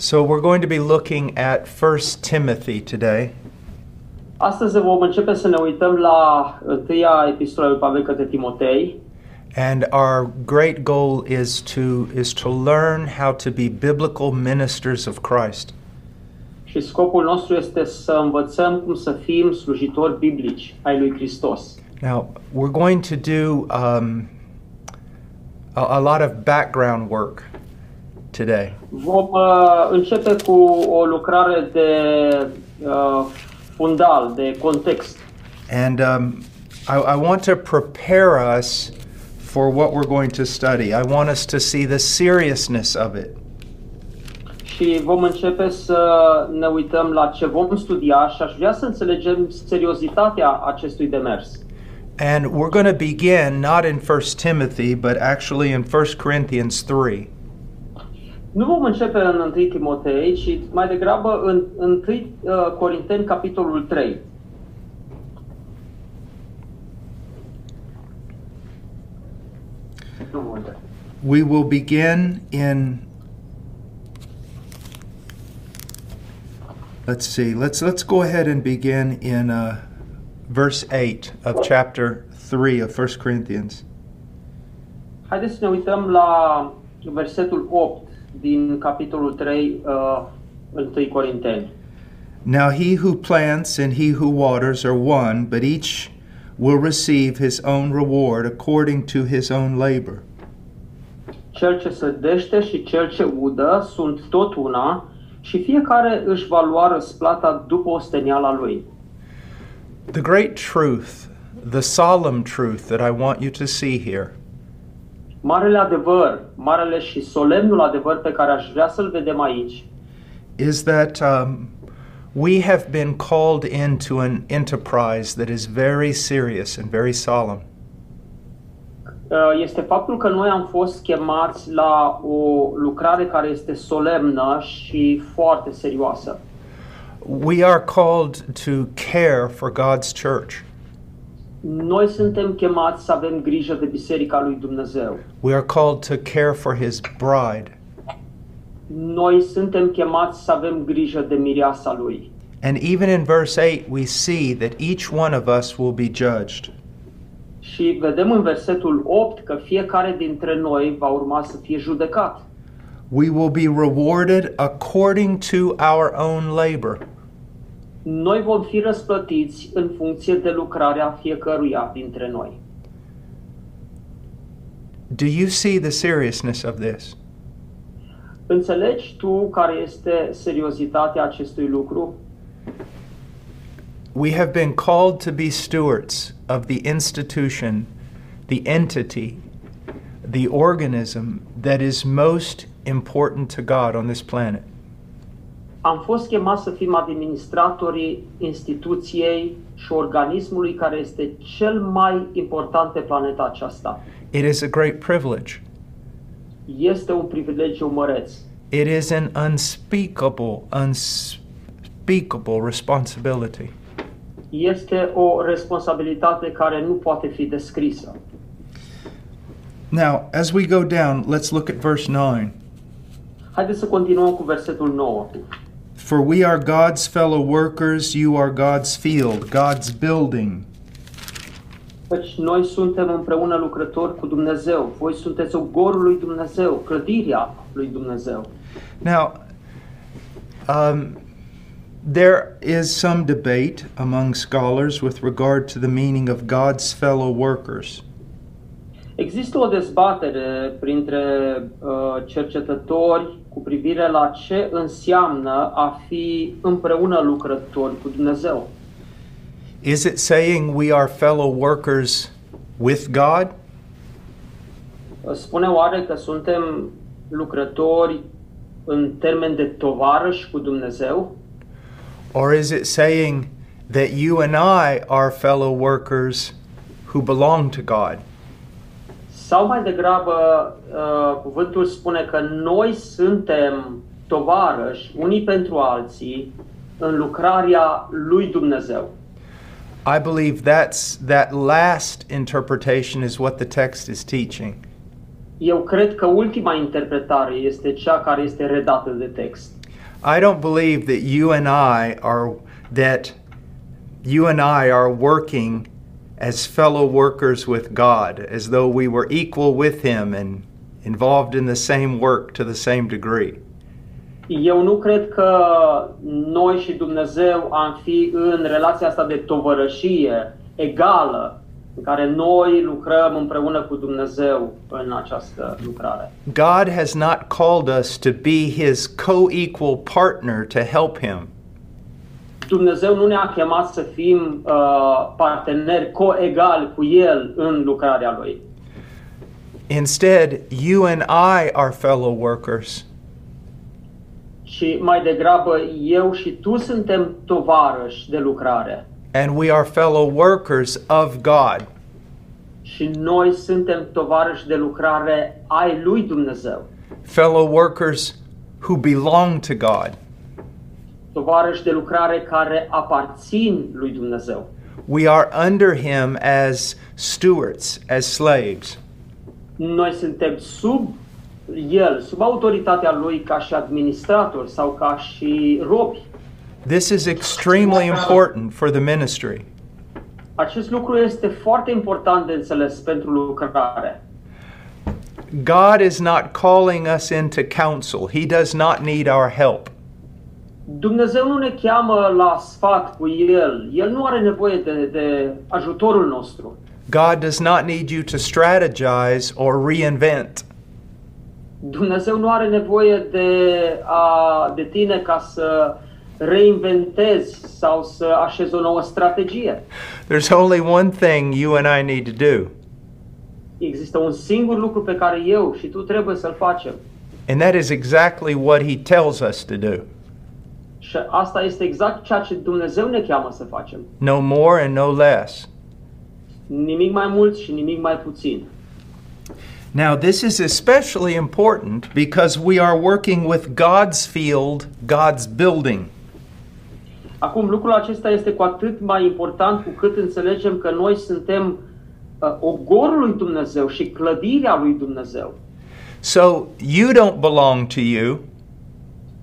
So we're going to be looking at 1 Timothy today. Astăzi vom începe să ne uităm la întâia epistola lui Pavel către Timotei And our great goal is to is to learn how to be biblical ministers of Christ. și scopul nostru este să învățăm cum să fim slujitori biblici ai lui Hristos. Now, we're going to do um, a, a lot of background work today. Vom uh, începe cu o lucrare de uh, fundal, de context. And um, I, I want to prepare us for what we're going to study. I want us to see the seriousness of it. Și vom începe să ne uităm la ce vom studia și aș vrea să înțelegem seriozitatea acestui demers. And we're going to begin not in 1 Timothy, but actually in 1 Corinthians 3. Nu vom începe în 1 Timotei, ci mai degrabă în 1 uh, Corinteni, capitolul 3. Nu mă uit. We will begin in Let's see. Let's let's go ahead and begin in uh, verse 8 of chapter 3 of 1 Corinthians. Haideți să ne uităm la versetul 8 din capitolul 3, uh, 1 Corinteni. Now he who plants and he who waters are one, but each will receive his own reward according to his own labor. Cel ce sădește și cel ce udă sunt tot una și fiecare își va lua răsplata după osteniala lui. The great truth, the solemn truth that I want you to see here Marele adevăr, marele și solemnul adevăr pe care aș vrea să-l vedem aici is that um, we have been called into an enterprise that is very serious and very solemn. uh, este faptul că noi am fost chemați la o lucrare care este solemnă și foarte serioasă. We are called to care for God's church. Noi suntem chemați să avem grijă de Biserica lui Dumnezeu. We are called to care for his bride. Noi suntem chemați să avem grijă de mireasa lui. And even in verse 8, we see that each one of us will be judged. Și vedem în versetul 8 că fiecare dintre noi va urma să fie judecat. We will be rewarded according to our own labor. Noi vom fi răsplătiți în funcție de lucrarea fiecăruia dintre noi. Do you see the seriousness of this? Înțelegi tu care este seriozitatea acestui lucru? We have been called to be stewards of the institution, the entity, the organism that is most important to God on this planet. Am fost chemați să fim administratorii instituției și organismului care este cel mai important pe planeta aceasta. It is a great privilege. Este un privilegiu măreț. It is an unspeakable, unspeakable responsibility. Este o responsabilitate care nu poate fi descrisă. Now, as we go down, let's look at verse 9. Haideți să continuăm cu versetul 9. For we are God's fellow workers, you are God's field, God's building. Căci noi suntem împreună lucrători cu Dumnezeu. Voi sunteți ogorul lui Dumnezeu, clădirea lui Dumnezeu. Now, um, there is some debate among scholars with regard to the meaning of God's fellow workers. Există o dezbatere printre uh, cercetători cu privire la ce înseamnă a fi împreună lucrători cu Dumnezeu. Is it saying we are fellow workers with God? Spune oare că suntem lucrători în termen de tovarăși cu Dumnezeu? Or is it saying that you and I are fellow workers who belong to God? Sau mai degrabă, uh, cuvântul spune că noi suntem tovarăși, unii pentru alții, în lucrarea lui Dumnezeu. I believe that's that last interpretation is what the text is teaching. Eu cred că ultima interpretare este cea care este redată de text. I don't believe that you and I are that you and I are working as fellow workers with God, as though we were equal with him and involved in the same work to the same degree. Eu nu cred că noi și Dumnezeu am fi în relația asta de tovărășie egală, în care noi lucrăm împreună cu Dumnezeu în această lucrare. God has not called us to be his co-equal partner to help him. Dumnezeu nu ne-a chemat să fim uh, parteneri coegali cu El în lucrarea Lui. Instead, you and I are fellow workers. Și mai degrabă eu și tu suntem tovarăși de lucrare. and we are fellow workers of God. Și noi suntem tovarăși de lucrare ai lui Dumnezeu. Fellow workers who belong to God. Tovarăși de lucrare care aparțin lui Dumnezeu. We are under him as stewards, as slaves. Noi suntem sub el, sub autoritatea lui ca și administratori sau ca și robi. This is extremely important for the ministry. Acest lucru este foarte important de înțeles pentru lucrare. God is not calling us into counsel. He does not need our help. Dumnezeu nu ne cheamă la sfat cu El. El nu are nevoie de, de ajutorul nostru. God does not need you to strategize or reinvent. Dumnezeu nu are nevoie de, a, de tine ca să reinventezi sau să așezi o nouă strategie. There's only one thing you and I need to do, Există un singur lucru pe care eu și tu trebuie să-l facem. and that is exactly what He tells us to do. Și asta este exact ceea ce Dumnezeu ne cheamă să facem. No more and no less. Nimic mai mult și nimic mai puțin. Now, this is especially important because we are working with God's field, God's building. Acum, lucrul acesta este cu atât mai important cu cât înțelegem că noi suntem uh, ogorul lui Dumnezeu și clădirea lui Dumnezeu. So, you don't belong to you,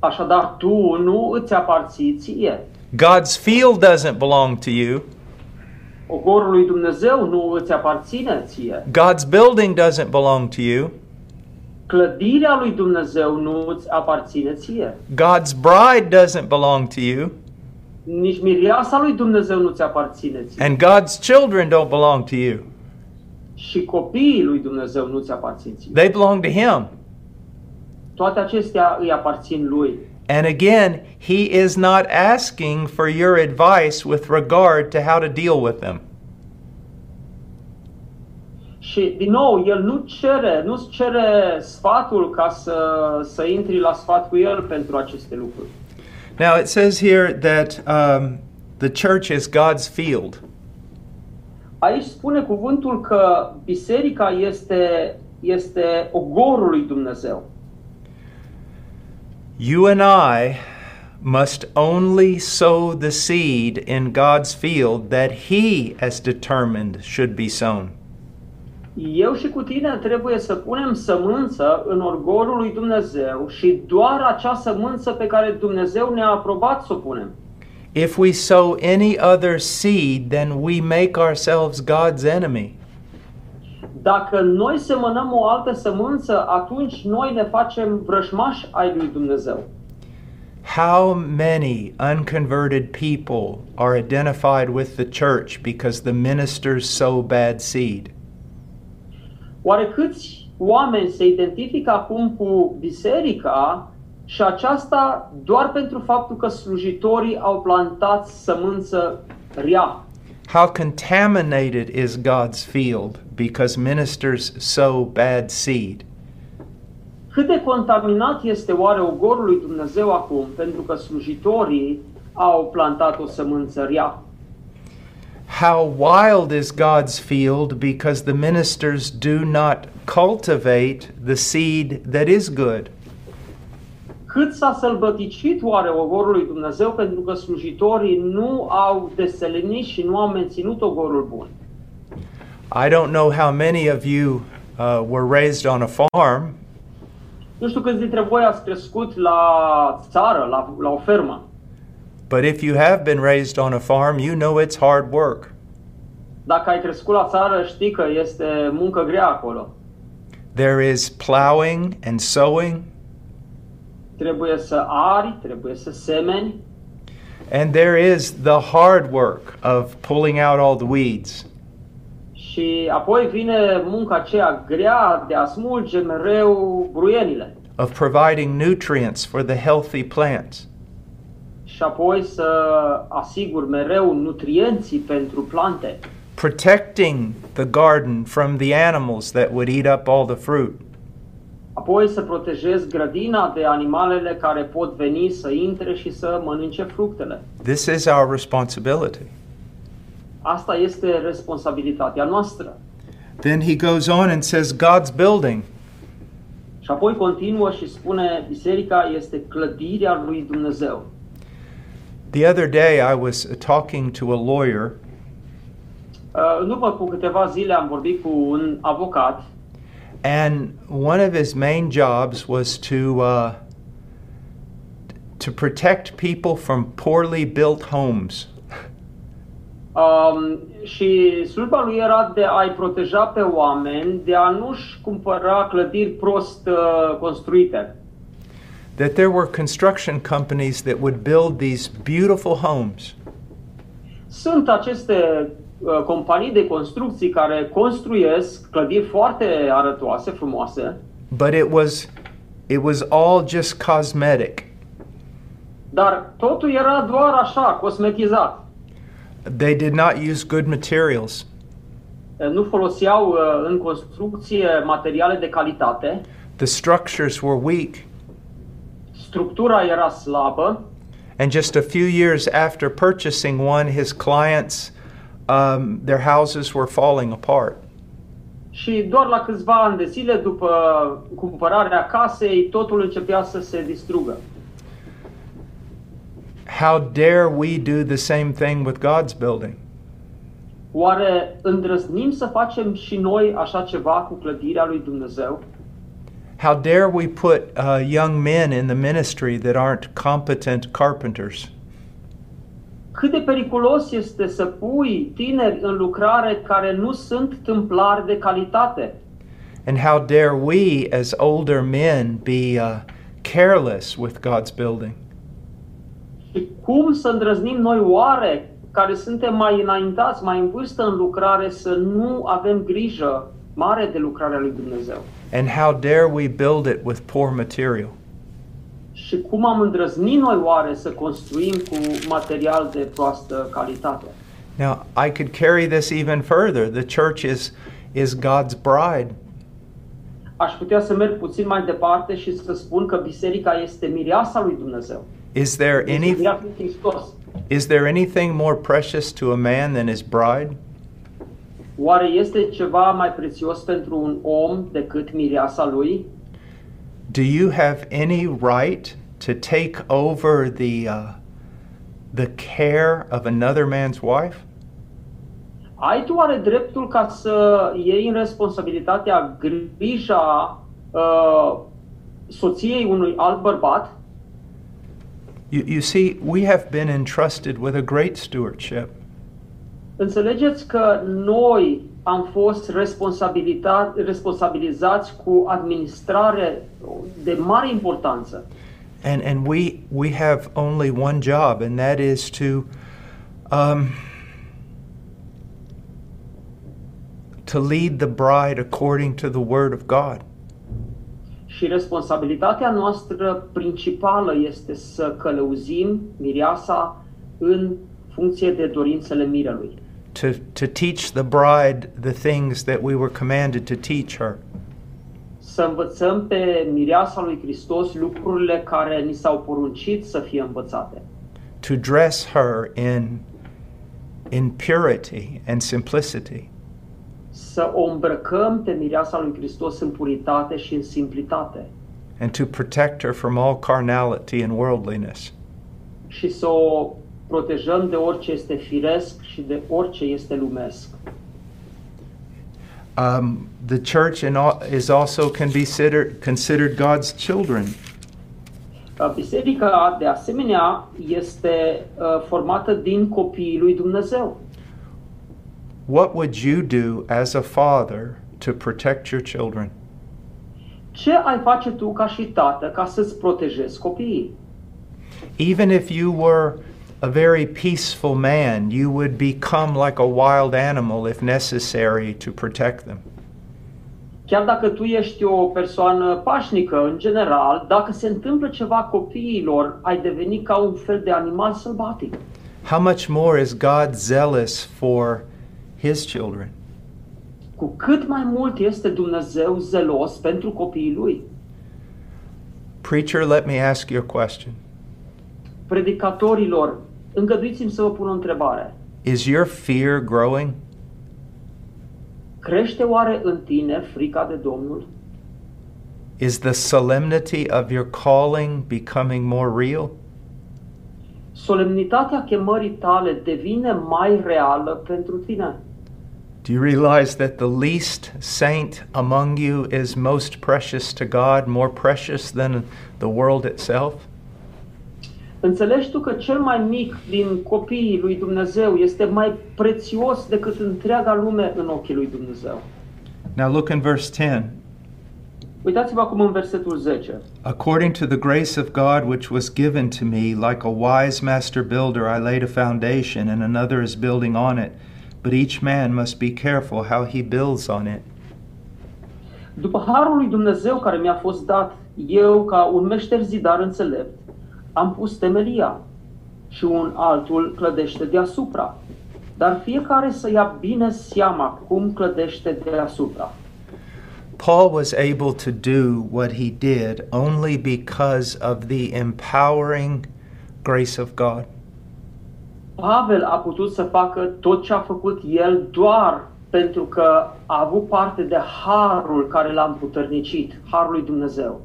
Așadar, tu nu îți aparții ție. God's field doesn't belong to you, Ogorul lui Dumnezeu nu îți aparține ție. God's building doesn't belong to you, Clădirea lui Dumnezeu nu îți aparține ție. God's bride doesn't belong to you, Nici mireasa lui Dumnezeu nu ți aparține ție. and God's children don't belong to you. Și copiii lui Dumnezeu nu ți aparțin ție. They belong to Him. Toate acestea îi aparțin lui. And again, He is not asking for your advice with regard to how to deal with them. Și, din nou, el nu cere, nu cere sfatul ca să, să intri la sfat cu el pentru aceste lucruri. Now, it says here that um, the church is God's field. Aici spune cuvântul că biserica este, este ogorul lui Dumnezeu. You and I must only sow the seed in God's field that He has determined should be sown. Eu și cu tine trebuie să punem sămânță în ogorul lui Dumnezeu și doar acea sămânță pe care Dumnezeu ne-a aprobat să o punem. If we sow any other seed, then we make ourselves God's enemy. Dacă noi semănăm o altă sămânță, atunci noi ne facem vrășmași ai lui Dumnezeu. How many unconverted people are identified with the church because the ministers sow bad seed? Oare câți oameni se identifică acum cu biserica și aceasta doar pentru faptul că slujitorii au plantat sămânță rea? How contaminated is God's field because ministers sow bad seed? Cât de contaminat este oare ogorul lui Dumnezeu acum pentru că slujitorii au plantat o sămânță rea. How wild is God's field because the ministers do not cultivate the seed that is good. Cât s-a sălbăticit oare ogorul lui Dumnezeu pentru că slujitorii nu au deselenit și nu au menținut ogorul bun. I don't know how many of you uh, were raised on a farm, Nu știu câți dintre voi ați crescut la țară, la, la o fermă. but if you have been raised on a farm, you know it's hard work. Dacă ai crescut la țară, știi că este muncă grea acolo. There is plowing and sowing, Trebuie să ari, trebuie să semeni and there is the hard work of pulling out all the weeds. Și apoi vine munca aceea grea de a smulge mereu bruienile of providing nutrients for the healthy plants. și apoi să asigur mereu nutrienții pentru plante, Protecting the garden from the animals that would eat up all the fruit. apoi să protejez grădina de animalele care pot veni să intre și să mănânce fructele. This is our responsibility. Asta este responsabilitatea noastră. Then he goes on and says, God's building. Și apoi continuă și spune, biserica este clădirea lui Dumnezeu. The other day I was talking to a lawyer, Uh, În urmă cu câteva zile am vorbit cu un avocat and one of his main jobs was to uh, to protect people from poorly built homes. Um, și slujba lui era de a-i proteja pe oameni de a nu-și cumpăra clădiri prost uh, construite. That there were construction companies that would build these beautiful homes. Sunt aceste uh, companii de construcții care construiesc clădiri foarte arătoase, frumoase, but it was it was all just cosmetic dar totul era doar așa, cosmetizat. They did not use good materials. Uh, Nu foloseau uh, în construcție materiale de calitate, the structures were weak. Structura era slabă. And just a few years after purchasing one his clients um, their houses were falling apart. Și doar la câțiva ani de zile după cumpărarea casei, totul începea să se distrugă. How dare we do the same thing with god's building Oare îndrăznim să facem și noi așa ceva cu clădirea lui Dumnezeu? how dare we put uh, young men in the ministry that aren't competent carpenters Cât de periculos este să pui tineri în lucrare care nu sunt tâmplari de calitate? and how dare we as older men be uh, careless with god's building cum să îndrăznim noi oare, care suntem mai înaintați, mai în vârstă în lucrare, să nu avem grijă mare de lucrarea lui Dumnezeu? And how dare we build it with poor material? Și cum am îndrăznit noi oare să construim cu material de proastă calitate? Now, I could carry this even further. The church is, is God's bride. Aș putea să merg puțin mai departe și să spun că biserica este mireasa lui Dumnezeu. Is there, Este any, mireasa lui Hristos. is there anything more precious to a man than his bride? Oare este ceva mai prețios pentru un om decât mireasa lui? Do you have any right to take over the, uh, the care of another man's wife? Ai tu oare dreptul ca să iei în responsabilitatea grija uh, soției unui alt bărbat? You, you see, we have been entrusted with a great stewardship. Înțelegeți că noi am fost responsabilizați cu administrare de mare importanță. And, and we, we have only one job, and that is to um, to lead the bride according to the Word of God. Și responsabilitatea noastră principală este să călăuzim mireasa în funcție de dorințele mirelui. To, to teach the bride the things that we were commanded to teach her. Să învățăm pe mireasa lui Hristos lucrurile care ni s-au poruncit să fie învățate. to dress her in, in purity and simplicity. Să o îmbrăcăm pe mireasa lui Hristos în puritate și în simplitate and to protect her from all carnality and worldliness. și să o protejăm de orice este firesc și de orice este lumesc. Um, the church in al- is also can be considered, considered God's children. Uh, Biserica, de asemenea, este uh, formată din copiii lui Dumnezeu. What would you do as a father to protect your children? Ce ai face tu ca și tată ca să-ți protejezi copiii? Even if you were a very peaceful man, you would become like a wild animal if necessary to protect them. Chiar dacă tu ești o persoană pașnică, în general, dacă se întâmplă ceva copiilor, ai deveni ca un fel de animal sălbatic. How much more is God zealous for his children? Cu cât mai mult este Dumnezeu zelos pentru copiii lui. Preacher, let me ask you a question. Predicatorilor, îngăduiți-mi să vă pun o întrebare. Is your fear growing? Crește oare în tine frica de Domnul? Is the solemnity of your calling becoming more real? Solemnitatea chemării tale devine mai reală pentru tine. Do you realize that the least saint among you is most precious to God, more precious than the world itself? Înțelegi tu că cel mai mic din copiii lui Dumnezeu este mai prețios decât întreaga lume în ochii lui Dumnezeu? Now look in verse 10. Uitați-vă acum în versetul 10. According to the grace of God which was given to me, like a wise master builder, I laid a foundation, and another is building on it. But each man must be careful how he builds on it. După harul lui Dumnezeu care mi-a fost dat, eu, ca un meșter zidar înțelept, am pus temelia și un altul clădește deasupra. Dar fiecare să ia bine seama cum clădește deasupra. Paul was able to do what he did only because of the empowering grace of God. Pavel a putut să facă tot ce a făcut el doar pentru că a avut parte de harul care l-a împuternicit, harul lui Dumnezeu.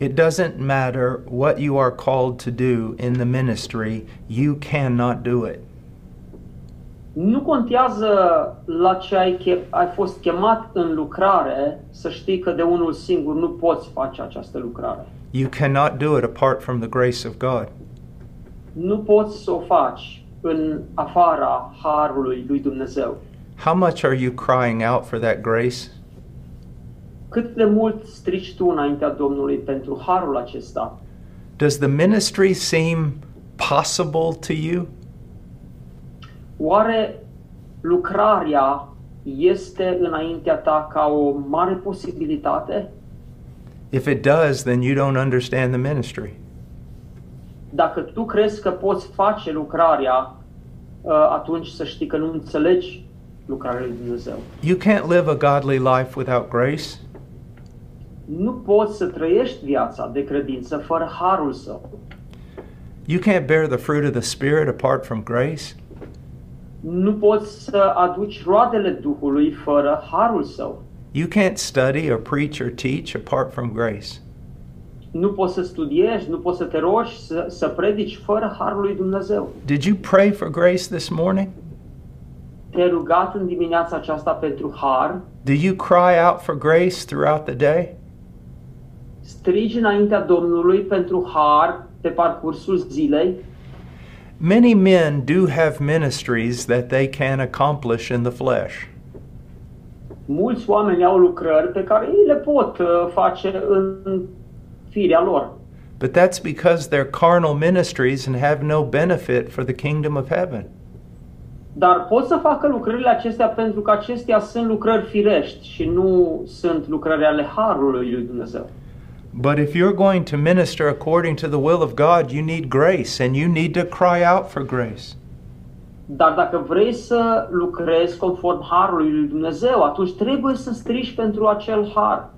It doesn't matter what you are called to do in the ministry, you cannot do it. Nu contează la ce ai, che- ai fost chemat în lucrare să știi că de unul singur nu poți face această lucrare. You cannot do it apart from the grace of God. Nu poți să o faci în afara harului lui Dumnezeu. How much are you crying out for that grace? Cât de mult strici tu înaintea Domnului pentru harul acesta? Does the ministry seem possible to you? Oare lucrarea este înaintea ta ca o mare posibilitate? If it does, then you don't understand the ministry. Dacă tu crezi că poți face lucrarea, uh, atunci să știi că nu înțelegi lucrarea lui Dumnezeu. You can't live a godly life without grace. Nu poți să trăiești viața de credință fără harul său. You can't bear the fruit of the Spirit apart from grace. Nu poți să aduci roadele Duhului fără harul său. You can't study or preach or teach apart from grace. Nu poți să studiezi, nu poți să te rogi, să, să predici fără harul lui Dumnezeu. Did you pray for grace this morning? Te-ai rugat în dimineața aceasta pentru har, Do you cry out for grace throughout the day? strigi înaintea Domnului pentru har pe parcursul zilei. Many men do have ministries that they can accomplish in the flesh. Mulți oameni au lucrări pe care ei le pot uh, face în firea lor. But that's because they're carnal ministries and have no benefit for the kingdom of heaven. Dar pot să facă lucrările acestea pentru că acestea sunt lucrări firești și nu sunt lucrări ale harului lui Dumnezeu. But if you're going to minister according to the will of God, you need grace and you need to cry out for grace. Dar dacă vrei să lucrezi conform harului lui Dumnezeu, atunci trebuie să strigi pentru acel har.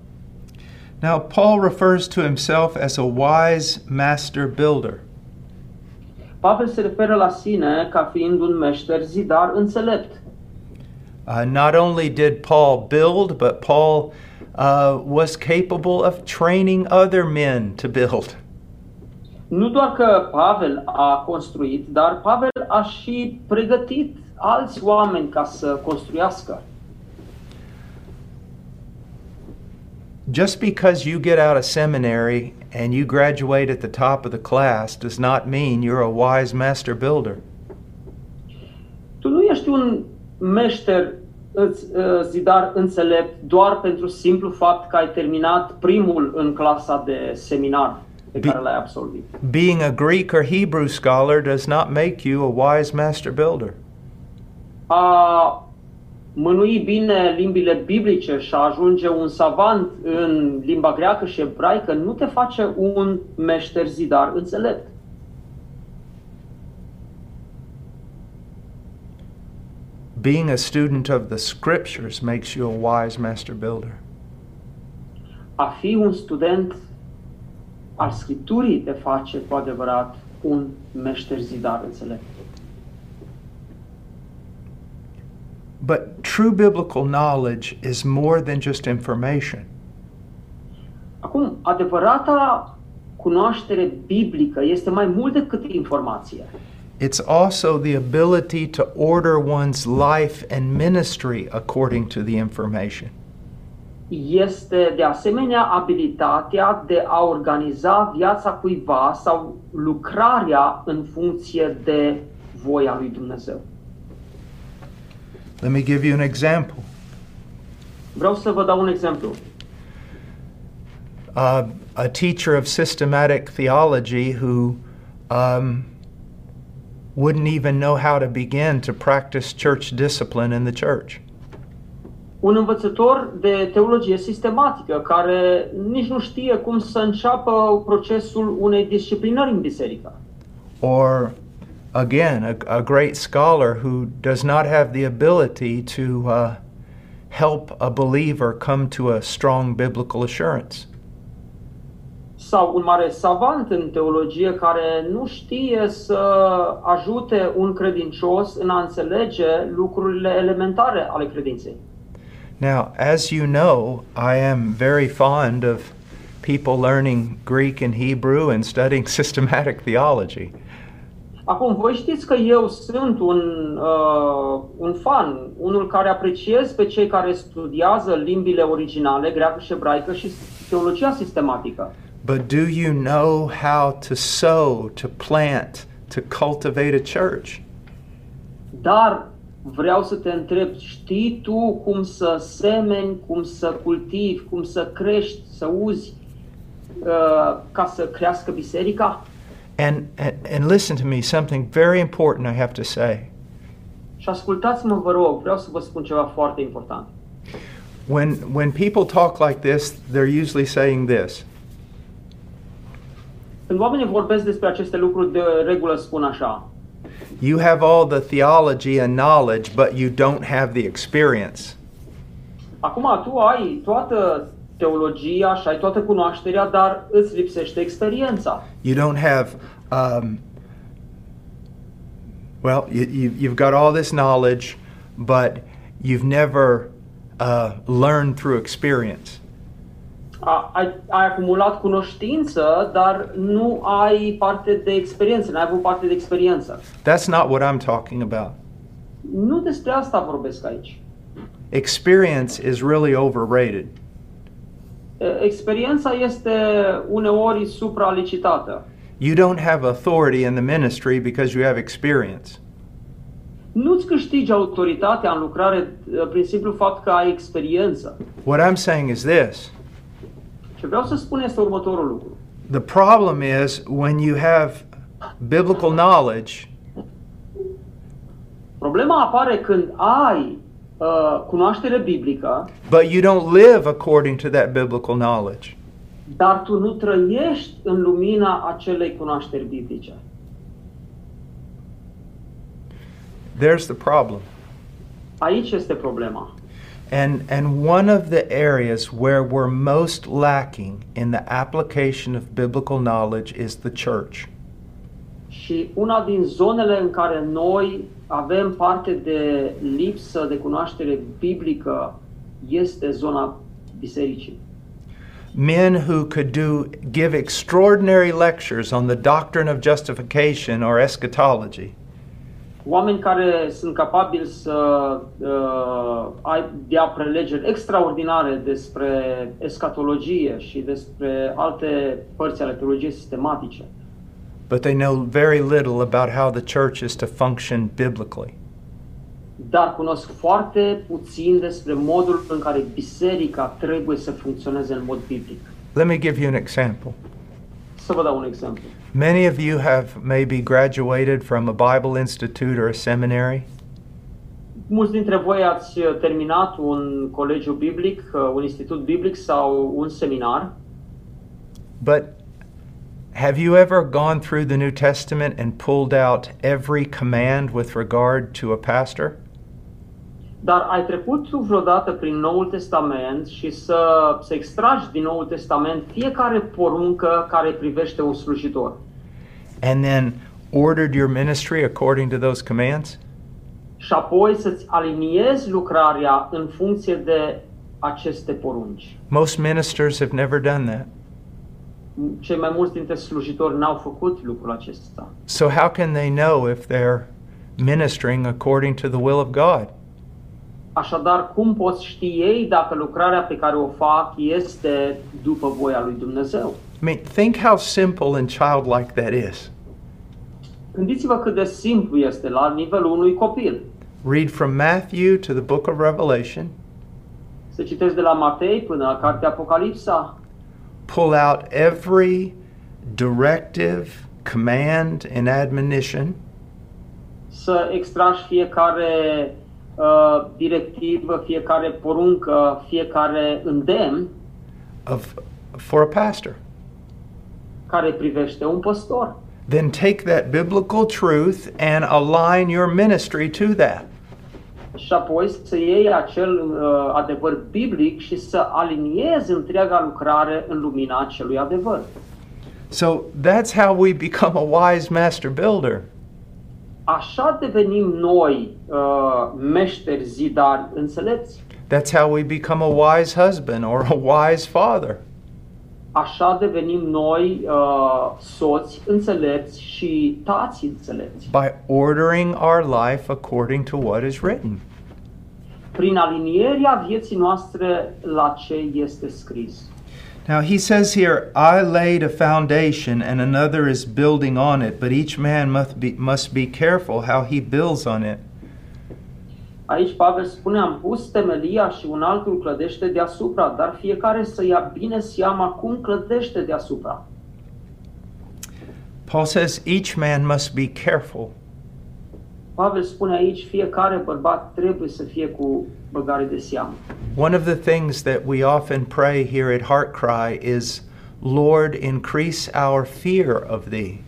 Now, Paul refers to himself as a wise master builder. Pavel se referă la sine ca fiind un meșter zidar înțelept. Uh, not only did Paul build, but Paul uh, was capable of training other men to build. Nu doar că Pavel a construit, dar Pavel a și pregătit alți oameni ca să construiască. Just because you get out of seminary and you graduate at the top of the class does not mean you're a wise master builder. Tu nu ești un meșter îți, uh, zidar înțelept doar pentru simplu fapt că ai terminat primul în clasa de seminar pe Bi- care l-ai absolvit. Being a Greek or Hebrew scholar does not make you a wise master builder. A mânui bine limbile biblice și a ajunge un savant în limba greacă și ebraică nu te face un meșter zidar înțelept. Being a student of the scriptures makes you a wise master builder. A fi un student al Scripturii te face cu adevărat un meșter zidar înțelept. But true biblical knowledge is more than just information. Acum, adevărata cunoaștere biblică este mai mult decât informație. It's also the ability to order one's life and ministry according to the information. Este de asemenea abilitatea de a organiza viața cuiva sau lucrarea în funcție de voia lui Dumnezeu. Let me give you an example. Vreau să vă dau un exemplu. Uh, a teacher of systematic theology who um, wouldn't even know how to begin to practice church discipline in the church. Un învățător de teologie sistematică care nici nu știe cum să înceapă procesul unei disciplinări în biserică. Or, again, a, a great scholar who does not have the ability to uh, help a believer come to a strong biblical assurance. Sau un mare savant în teologie care nu știe să ajute un credincios în a înțelege lucrurile elementare ale credinței. Now, as you know, I am very fond of people learning Greek and Hebrew and studying systematic theology. Acum, voi știți că eu sunt un, uh, un fan, unul care apreciez pe cei care studiază limbile originale, greacă și ebraică și teologia sistematică. But do you know how to sow, to plant, to cultivate a church? Dar vreau să te întreb, știi tu cum să semeni, cum să cultivi, cum să crești, să uzi uh, ca să crească biserica? And, and, and listen to me, something very important I have to say. Și ascultați-mă, vă rog, vreau să vă spun ceva foarte important. When, when people talk like this, they're usually saying this Când oamenii vorbesc despre aceste lucruri, de regulă spun așa. You have all the theology and knowledge, but you don't have the experience. Acum tu ai toată teologia și ai toată cunoașterea, dar îți lipsește experiența. You don't have, um, well, you, you, you've got all this knowledge, but you've never uh, learned through experience. A, ai, ai acumulat cunoștință, dar nu ai parte de experiență, n-ai avut parte de experiență. That's not what I'm talking about. Nu despre asta vorbesc aici. Experience is really overrated. E, Experiența este uneori supralicitată. You don't have authority in the ministry because you have experience. Nu-ți câștigi autoritatea în lucrare e, prin simplu fapt că ai experiență. What I'm saying is this Ce vreau să spun este următorul lucru. the problem is when you have biblical knowledge Problema apare când ai uh, cunoaștere biblică, but you don't live according to that biblical knowledge. dar tu nu trăiești în lumina acelei cunoașteri biblice. There's the problem. Aici este problema. And, and one of the areas where we're most lacking in the application of biblical knowledge is the church. Și una din zonele în care noi avem parte de lipsă de cunoaștere biblică este zona bisericii. Men who could do give extraordinary lectures on the doctrine of justification or eschatology, Oameni care sunt capabili să uh, ai- dea prelegeri extraordinare despre escatologie și despre alte părți ale teologiei sistematice, but they know very little about how the church is to function biblically. dar cunosc foarte puțin despre modul în care biserica trebuie să funcționeze în mod biblic. Let me give you an example. Să vă dau un exemplu. Many of you have maybe graduated from a Bible institute or a seminary, Mulți dintre voi ați uh, terminat un colegiu biblic, uh, un institut biblic sau un seminar, but have you ever gone through the New Testament and pulled out every command with regard to a pastor? Dar ai trecut tu vreodată prin Noul Testament și să, să extragi din Noul Testament fiecare poruncă care privește un slujitor And then ordered your ministry according to those commands? și apoi să-ți aliniezi lucrarea în funcție de aceste porunci. Most ministers have never done that. Cei mai mulți dintre slujitori n-au făcut lucrul acesta. So, how can they know if they're ministering according to the will of God? Așadar, cum poți ști ei dacă lucrarea pe care o fac este după voia lui Dumnezeu? I mean, think how simple and childlike that is. Gândiți-vă cât de simplu este la nivelul unui copil. Read from Matthew to the book of Revelation, Să citesc de la Matei până la cartea Apocalipsa, pull out every directive, command, and admonition să extragi fiecare uh, directivă, fiecare poruncă, fiecare îndemn of for a pastor. care privește un păstor. Then take that biblical truth and align your ministry to that. Și apoi să iei acel uh, adevăr biblic și să aliniezi întreaga lucrare în lumina acelui adevăr. So that's how we become a wise master builder. Așa devenim noi uh, meșteri zidari înțelepți. That's how we become a wise husband or a wise father. Așa devenim noi uh, soți înțelepți și tați înțelepți. by ordering our life according to what is written. Prin alinierea vieții noastre la ce este scris. Now he says here, I laid a foundation and another is building on it, but each man must be, must be careful how he builds on it. Aici Pavel spune, am pus temelia și un altul clădește deasupra, dar fiecare să ia bine seama cum clădește deasupra. Paul says each man must be careful. Pavel spune aici, fiecare bărbat trebuie să fie cu băgare de seamă. One of the things that we often pray here at Heart Cry is, Lord, increase our fear of thee.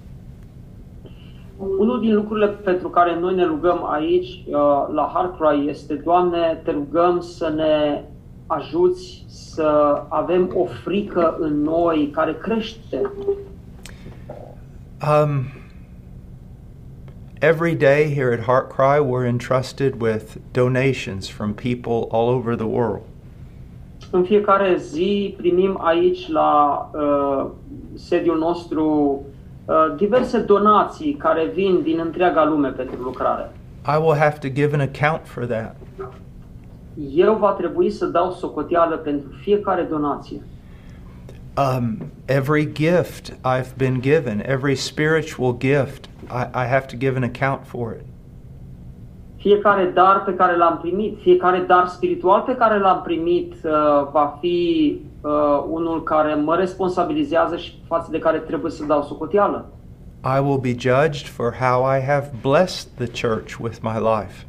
Unul din lucrurile pentru care noi ne rugăm aici uh, la Heart Cry este, Doamne, te rugăm să ne ajuți să avem o frică în noi care crește. Um, every day here at Heart Cry, we're entrusted with donations from people all over the world. În fiecare zi primim aici la uh, sediul nostru uh, diverse donații care vin din întreaga lume pentru lucrare. I will have to give an account for that. Eu va trebui să dau socoteală pentru fiecare donație. Um, every gift I've been given, every spiritual gift, I, I have to give an account for it. Fiecare dar pe care l-am primit, fiecare dar spiritual pe care l-am primit uh, va fi uh, unul care mă responsabilizează și față de care trebuie să dau socoteală. I will be judged for how I have blessed the church with my life.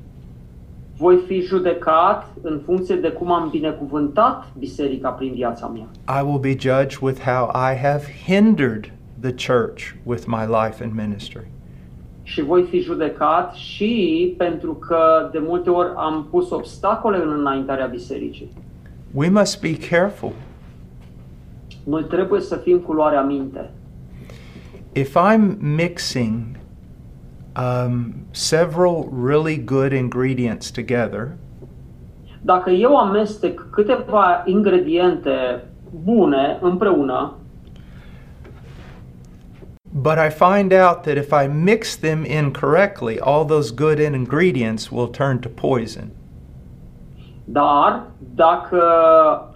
Voi fi judecat în funcție de cum am binecuvântat biserica prin viața mea. I will be judged with how I have hindered the church with my life and ministry. Și voi fi judecat și pentru că de multe ori am pus obstacole în înaintarea bisericii. We must be careful. Noi trebuie să fim cu luarea minte. If I'm mixing um, several really good ingredients together, Dacă eu amestec câteva ingrediente bune împreună, but I find out that if I mix them incorrectly, all those good ingredients will turn to poison. dar dacă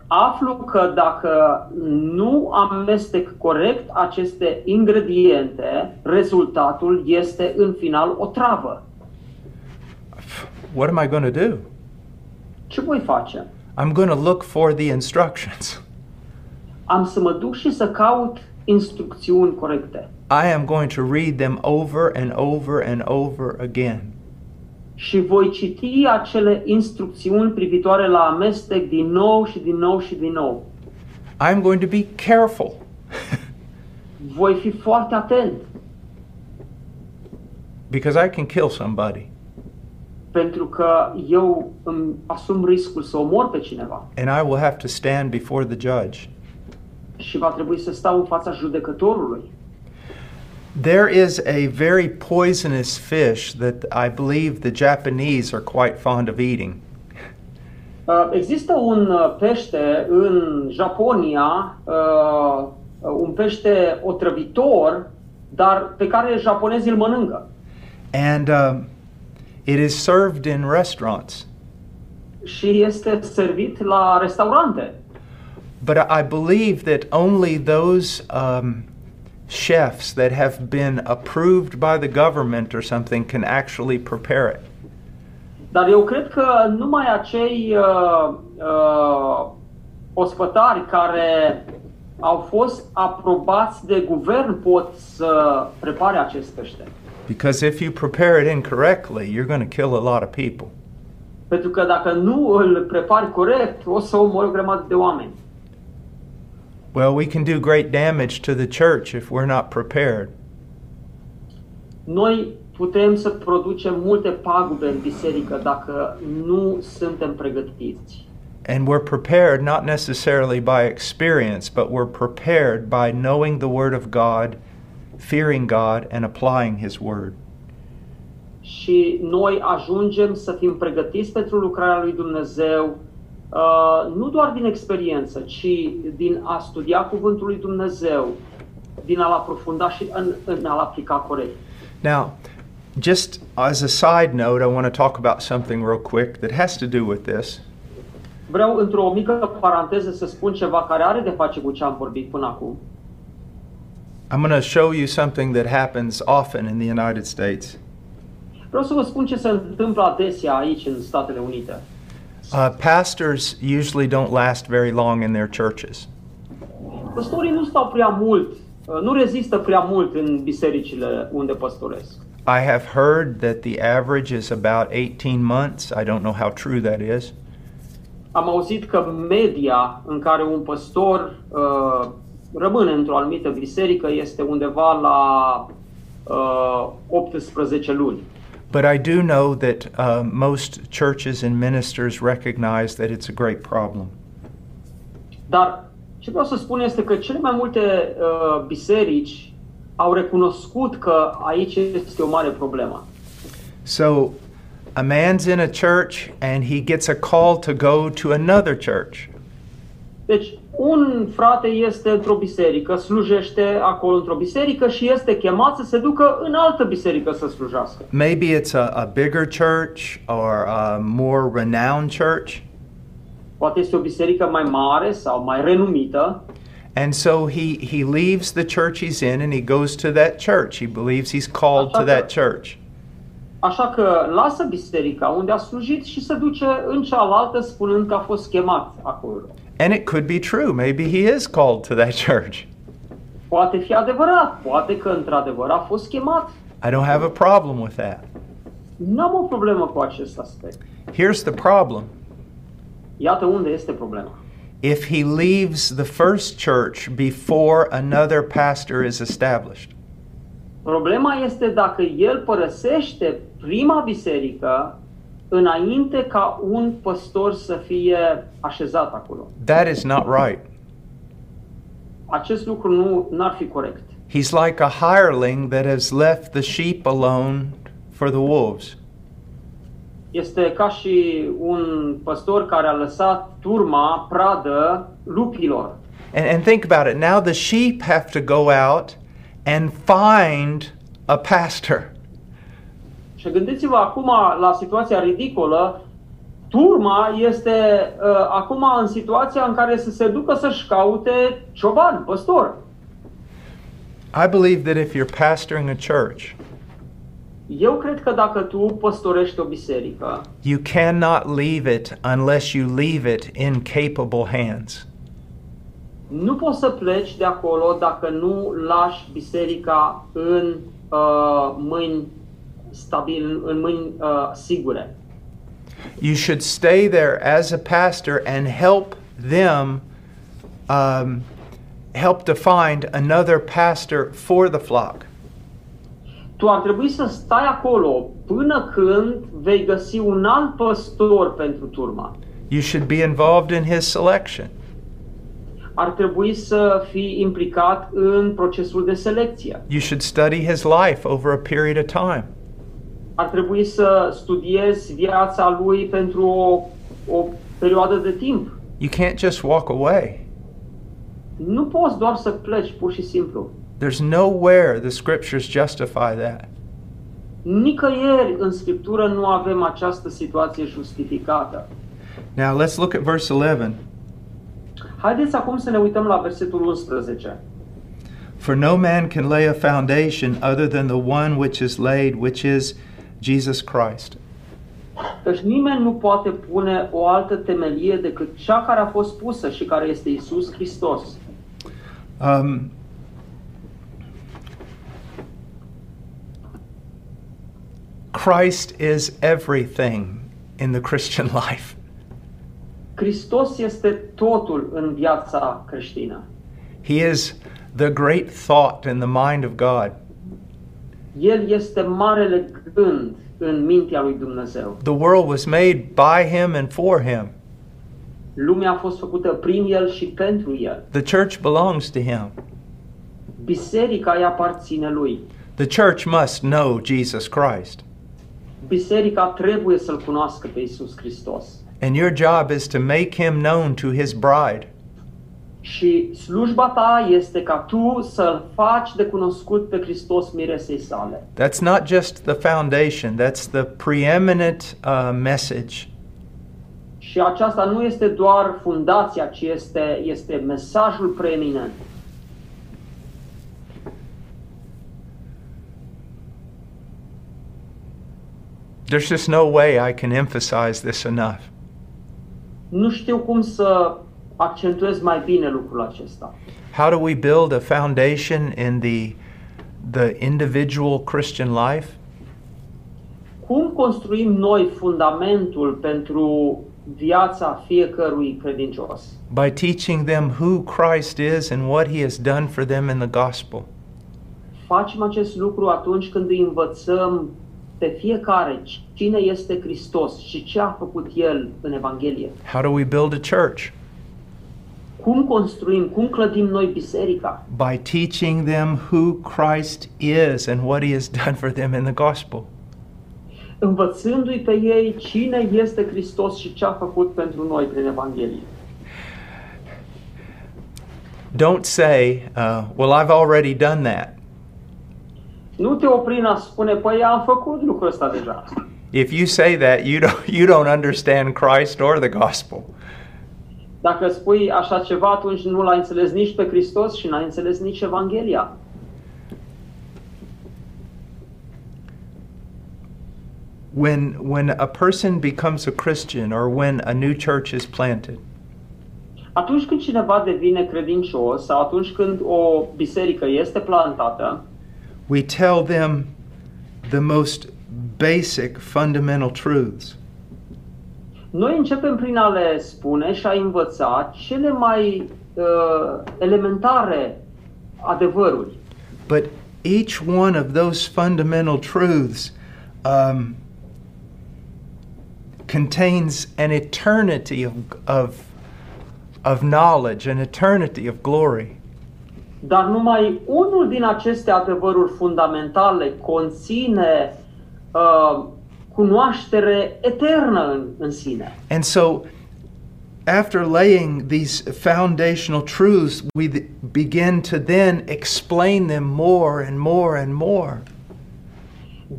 aflu că dacă nu amestec corect aceste ingrediente, rezultatul este în final o travă. What am I going to do? Ce voi face? I'm going to look for the instructions. Am să mă duc și să caut instrucțiuni corecte. I am going to read them over and over and over again. Și voi citi acele instrucțiuni privitoare la amestec din nou și din nou și din nou. I'm going to be careful. Voi fi foarte atent, because I can kill somebody pentru că eu îmi asum riscul să omor pe cineva and I will have to stand before the judge. Și va trebui să stau în fața judecătorului. There is a very poisonous fish that I believe the Japanese are quite fond of eating. Uh, Există un uh, pește în Japonia, uh, un pește otrăvitor, dar pe care japonezii îl mănâncă. And um, it is served in restaurants. Și este servit la restaurante. But I believe that only those um, chefs that have been approved by the government or something can actually prepare it. Dar eu cred că numai acei uh, uh, ospătari care au fost aprobați de guvern pot să prepare acest pește. Because if you prepare it incorrectly, you're going to kill a lot of people. Pentru că dacă nu îl prepari corect, o să omori o grămadă de oameni. Well, we can do great damage to the church if we're not prepared. Noi putem să producem multe pagube în biserică dacă nu suntem pregătiți. And we're prepared not necessarily by experience, but we're prepared by knowing the Word of God, fearing God, and applying His Word. Și noi ajungem să fim pregătiți pentru lucrarea lui Dumnezeu, uh, nu doar din experiență, ci din a studia Cuvântul lui Dumnezeu, din a-l aprofunda și în, în a-l aplica corect. Now, just as a side note, I want to talk about something real quick that has to do with this. Vreau într-o mică paranteză să spun ceva care are de face cu ce am vorbit până acum. I'm going to show you something that happens often in the United States. Vreau să vă spun ce se întâmplă adesea aici în Statele Unite. Uh, pastors usually don't last very long in their churches. Păstorii nu stau prea mult, uh, nu rezistă prea mult în bisericile unde păstoresc. I have heard that the average is about 18 months. I don't know how true that is. Am auzit că media în care un păstor uh, rămâne într-o anumită biserică este undeva la uh, 18 luni. But I do know that uh, most churches and ministers recognize that it's a great problem. Dar ce vreau să spun este că cele mai multe uh, biserici au recunoscut că aici este o mare problemă. So a man's in a church and he gets a call to go to another church. Deci, un frate este într-o biserică, slujește acolo într-o biserică și este chemat să se ducă în altă biserică să slujească. Maybe it's a, a bigger church or a more renowned church. Poate este o biserică mai mare sau mai renumită And so he, he leaves the church he's in and he goes to that church. He believes he's called to that church. Așa că lasă biserica unde a slujit și se duce în cealaltă spunând că a fost chemat acolo. And it could be true. Maybe he is called to that church. Poate fi adevărat, poate că într-adevăr a fost chemat. I don't have a problem with that. N-am o problemă cu acest aspect. Here's the problem Iată unde este problema. if he leaves the first church before another pastor is established, Problema este dacă el părăsește prima biserică înainte ca un păstor să fie așezat acolo. That is not right. Acest lucru nu n-ar fi corect. He's like a hireling that has left the sheep alone for the wolves. Este ca și un păstor care a lăsat turma pradă lupilor. And, and think about it. Now the sheep have to go out and find a pastor. Și gândiți-vă acum la situația ridicolă. Turma este uh, acum în situația în care să se ducă să-și caute cioban, păstor. I believe that if you're pastoring a church, Eu cred că dacă tu păstorești o biserică, you cannot leave it unless you leave it in capable hands. nu poți să pleci de acolo dacă nu lași biserica în uh, mâini stabil, în mâini uh, sigure. You should stay there as a pastor and help them um, help to find another pastor for the flock. Tu ar trebui să stai acolo până când vei găsi un alt păstor pentru turma. You should be involved in his selection. Ar trebui să fii implicat în procesul de selecție. You should study his life over a period of time. Ar trebui să studiezi viața lui pentru o, o perioadă de timp. You can't just walk away. Nu poți doar să pleci pur și simplu. There's nowhere the scriptures justify that. Nicăieri în Scriptură nu avem această situație justificată. Now let's look at verse 11. Haideți acum să ne uităm la versetul 11. For no man can lay a foundation other than the one which is laid, which is Jesus Christ. Căci nimeni nu poate pune o altă temelie decât cea care a fost pusă și care este Isus Hristos. Um, Christ is everything in the Christian life. Hristos este totul în viața creștină. He is the great thought in the mind of God. El este marele gând în mintea lui Dumnezeu. The world was made by him and for him. Lumea a fost făcută prin El și pentru El. The church belongs to him. Biserica îi aparține Lui. The church must know Jesus Christ. Biserica trebuie să-L cunoască pe Isus Hristos. And your job is to make him known to his bride. Și slujba ta este ca tu să-L faci de cunoscut pe Hristos miresei sale. That's not just the foundation, that's the preeminent uh, message. Și aceasta nu este doar fundația, ci este, este mesajul preeminent. There's just no way I can emphasize this enough. Nu știu cum să accentuez mai bine lucrul acesta. How do we build a foundation in the the individual Christian life? Cum construim noi fundamentul pentru viața fiecărui credincios? By teaching them who Christ is and what he has done for them in the gospel. Facem acest lucru atunci când îi învățăm pe fiecare cine este Hristos și ce a făcut El în Evanghelie. How do we build a church? Cum construim, cum clădim noi biserica? By teaching them who Christ is and what he has done for them in the gospel. Învățându-i pe ei cine este Hristos și ce a făcut pentru noi prin Evanghelie. Don't say, uh, well, I've already done that. Nu te opri în a spune, păi am făcut lucrul ăsta deja. If you say that, you don't, you don't understand Christ or the gospel. Dacă spui așa ceva, atunci nu l-ai înțeles nici pe Hristos și n-ai înțeles nici Evanghelia. When, when a person becomes a Christian or when a new church is planted, Atunci când cineva devine credincios sau atunci când o biserică este plantată, we tell them the most basic fundamental truths. Noi începem prin a le spune și a învăța cele mai uh, elementare adevăruri. But each one of those fundamental truths um, contains an eternity of, of, of knowledge, an eternity of glory. Dar numai unul din aceste adevăruri fundamentale conține uh, cunoaștere eternă în, în sine. And so, after laying these foundational truths, we th- begin to then explain them more and more and more.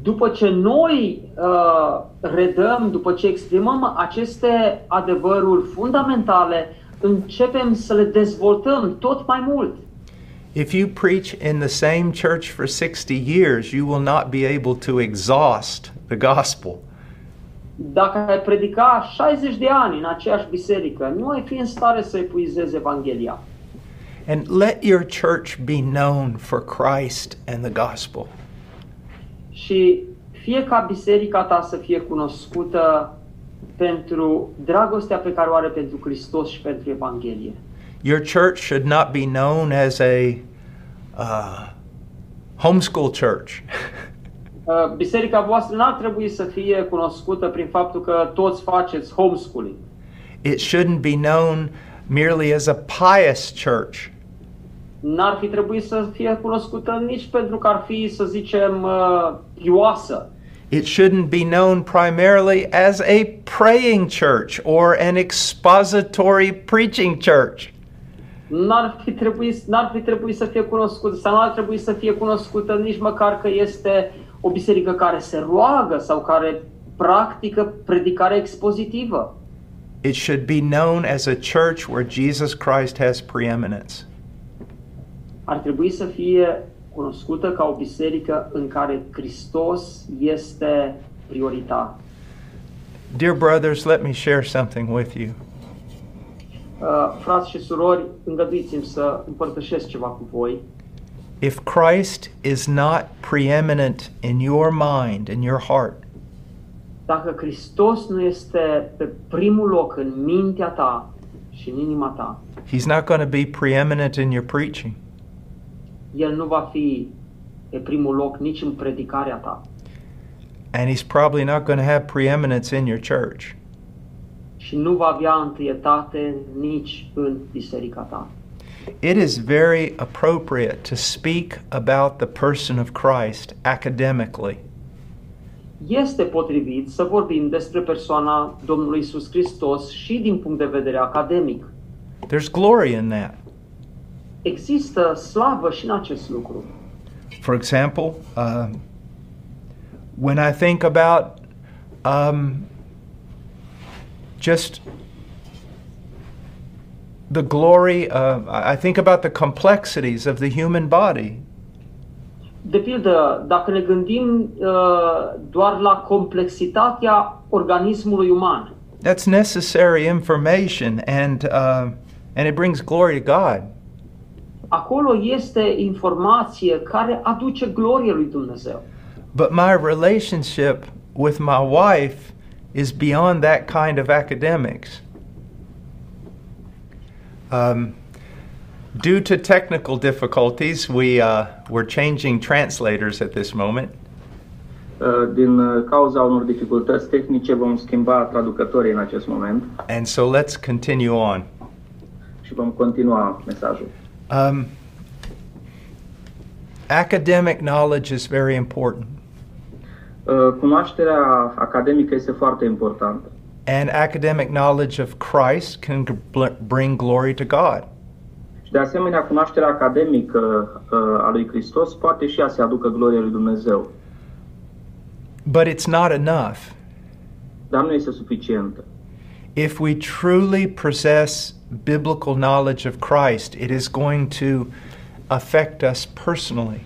După ce noi uh, redăm, după ce exprimăm aceste adevăruri fundamentale, începem să le dezvoltăm tot mai mult. If you preach in the same church for 60 years, you will not be able to exhaust the gospel. Dacă ai predica 60 de ani în aceeași biserică, nu ai fi în stare să epuizezi Evanghelia. And let your church be known for Christ and the gospel. Și fie ca biserica ta să fie cunoscută pentru dragostea pe care o are pentru Hristos și pentru Evanghelie. Your church should not be known as a uh, homeschool church. Uh, Biserica voastră n-ar trebui să fie cunoscută prin faptul că toți faceți homeschooling. it shouldn't be known merely as a pious church. N-ar fi trebuit să fie cunoscută nici pentru că ar fi, să zicem, uh, pioasă. It shouldn't be known primarily as a praying church or an expository preaching church. N-ar fi trebuit, n-ar fi trebuit să fie cunoscută sau n-ar trebui să fie cunoscută nici măcar că este o biserică care se roagă sau care practică predicare expozitivă. It should be known as a church where Jesus Christ has preeminence. Ar trebui să fie cunoscută ca o biserică în care Hristos este prioritar. Dear brothers, let me share something with you. Frați și surori, îngăduiți-mi să împărtășesc ceva cu voi. If Christ is not preeminent in your mind, in your heart, Dacă Hristos nu este pe primul loc în mintea ta și în inima ta, He's not going to be preeminent in your preaching. El nu va fi pe primul loc nici în predicarea ta And He's probably not going to have preeminence in your church. Și nu va avea întâietate nici în biserica ta. It is very appropriate to speak about the person of Christ academically. Este potrivit să vorbim despre persoana Domnului Isus Hristos și din punct de vedere academic. There's glory in that. Există slavă și în acest lucru. For example, um, when I think about um, just the glory, of, I think about the complexities of the human body. De pildă, dacă ne gândim uh, doar la complexitatea organismului uman, That's necessary information, and uh, and it brings glory to God. acolo este informație care aduce glorie lui Dumnezeu. But my relationship with my wife is beyond that kind of academics. Um, due to technical difficulties, we uh, we're changing translators at this moment. Uh, Din uh, cauza unor dificultăți tehnice vom schimba traducătorii în acest moment And so let's continue on. și vom continua mesajul. Um, academic knowledge is very important, Cunoașterea academică este foarte importantă and academic knowledge of Christ can bring glory to God. și de asemenea cunoașterea academică uh, a lui Hristos poate și ea să aducă glorie lui Dumnezeu, But it's not enough. dar nu este suficientă. If we truly possess biblical knowledge of Christ, it is going to affect us personally.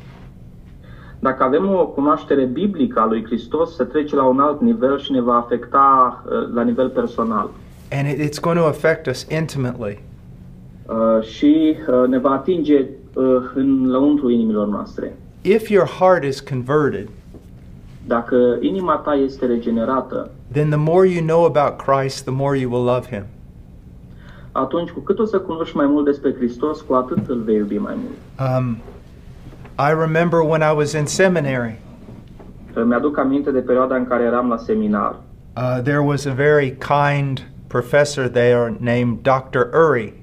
Dacă avem o cunoaștere biblică a lui Hristos, se trece la un alt nivel și ne va afecta uh, la nivel personal. And it, it's going to affect us intimately. Uh, și uh, ne va atinge uh, în lăuntru inimilor noastre. If your heart is converted, Dacă inima ta este regenerată, then the more you know about Christ, the more you will love him. atunci cu cât o să cunoști mai mult despre Hristos, cu atât îl vei iubi mai mult. Um, I remember when I was in seminary, Îmi aduc aminte de perioada în care eram la seminar. uh, there was a very kind professor there named Dr. Uri.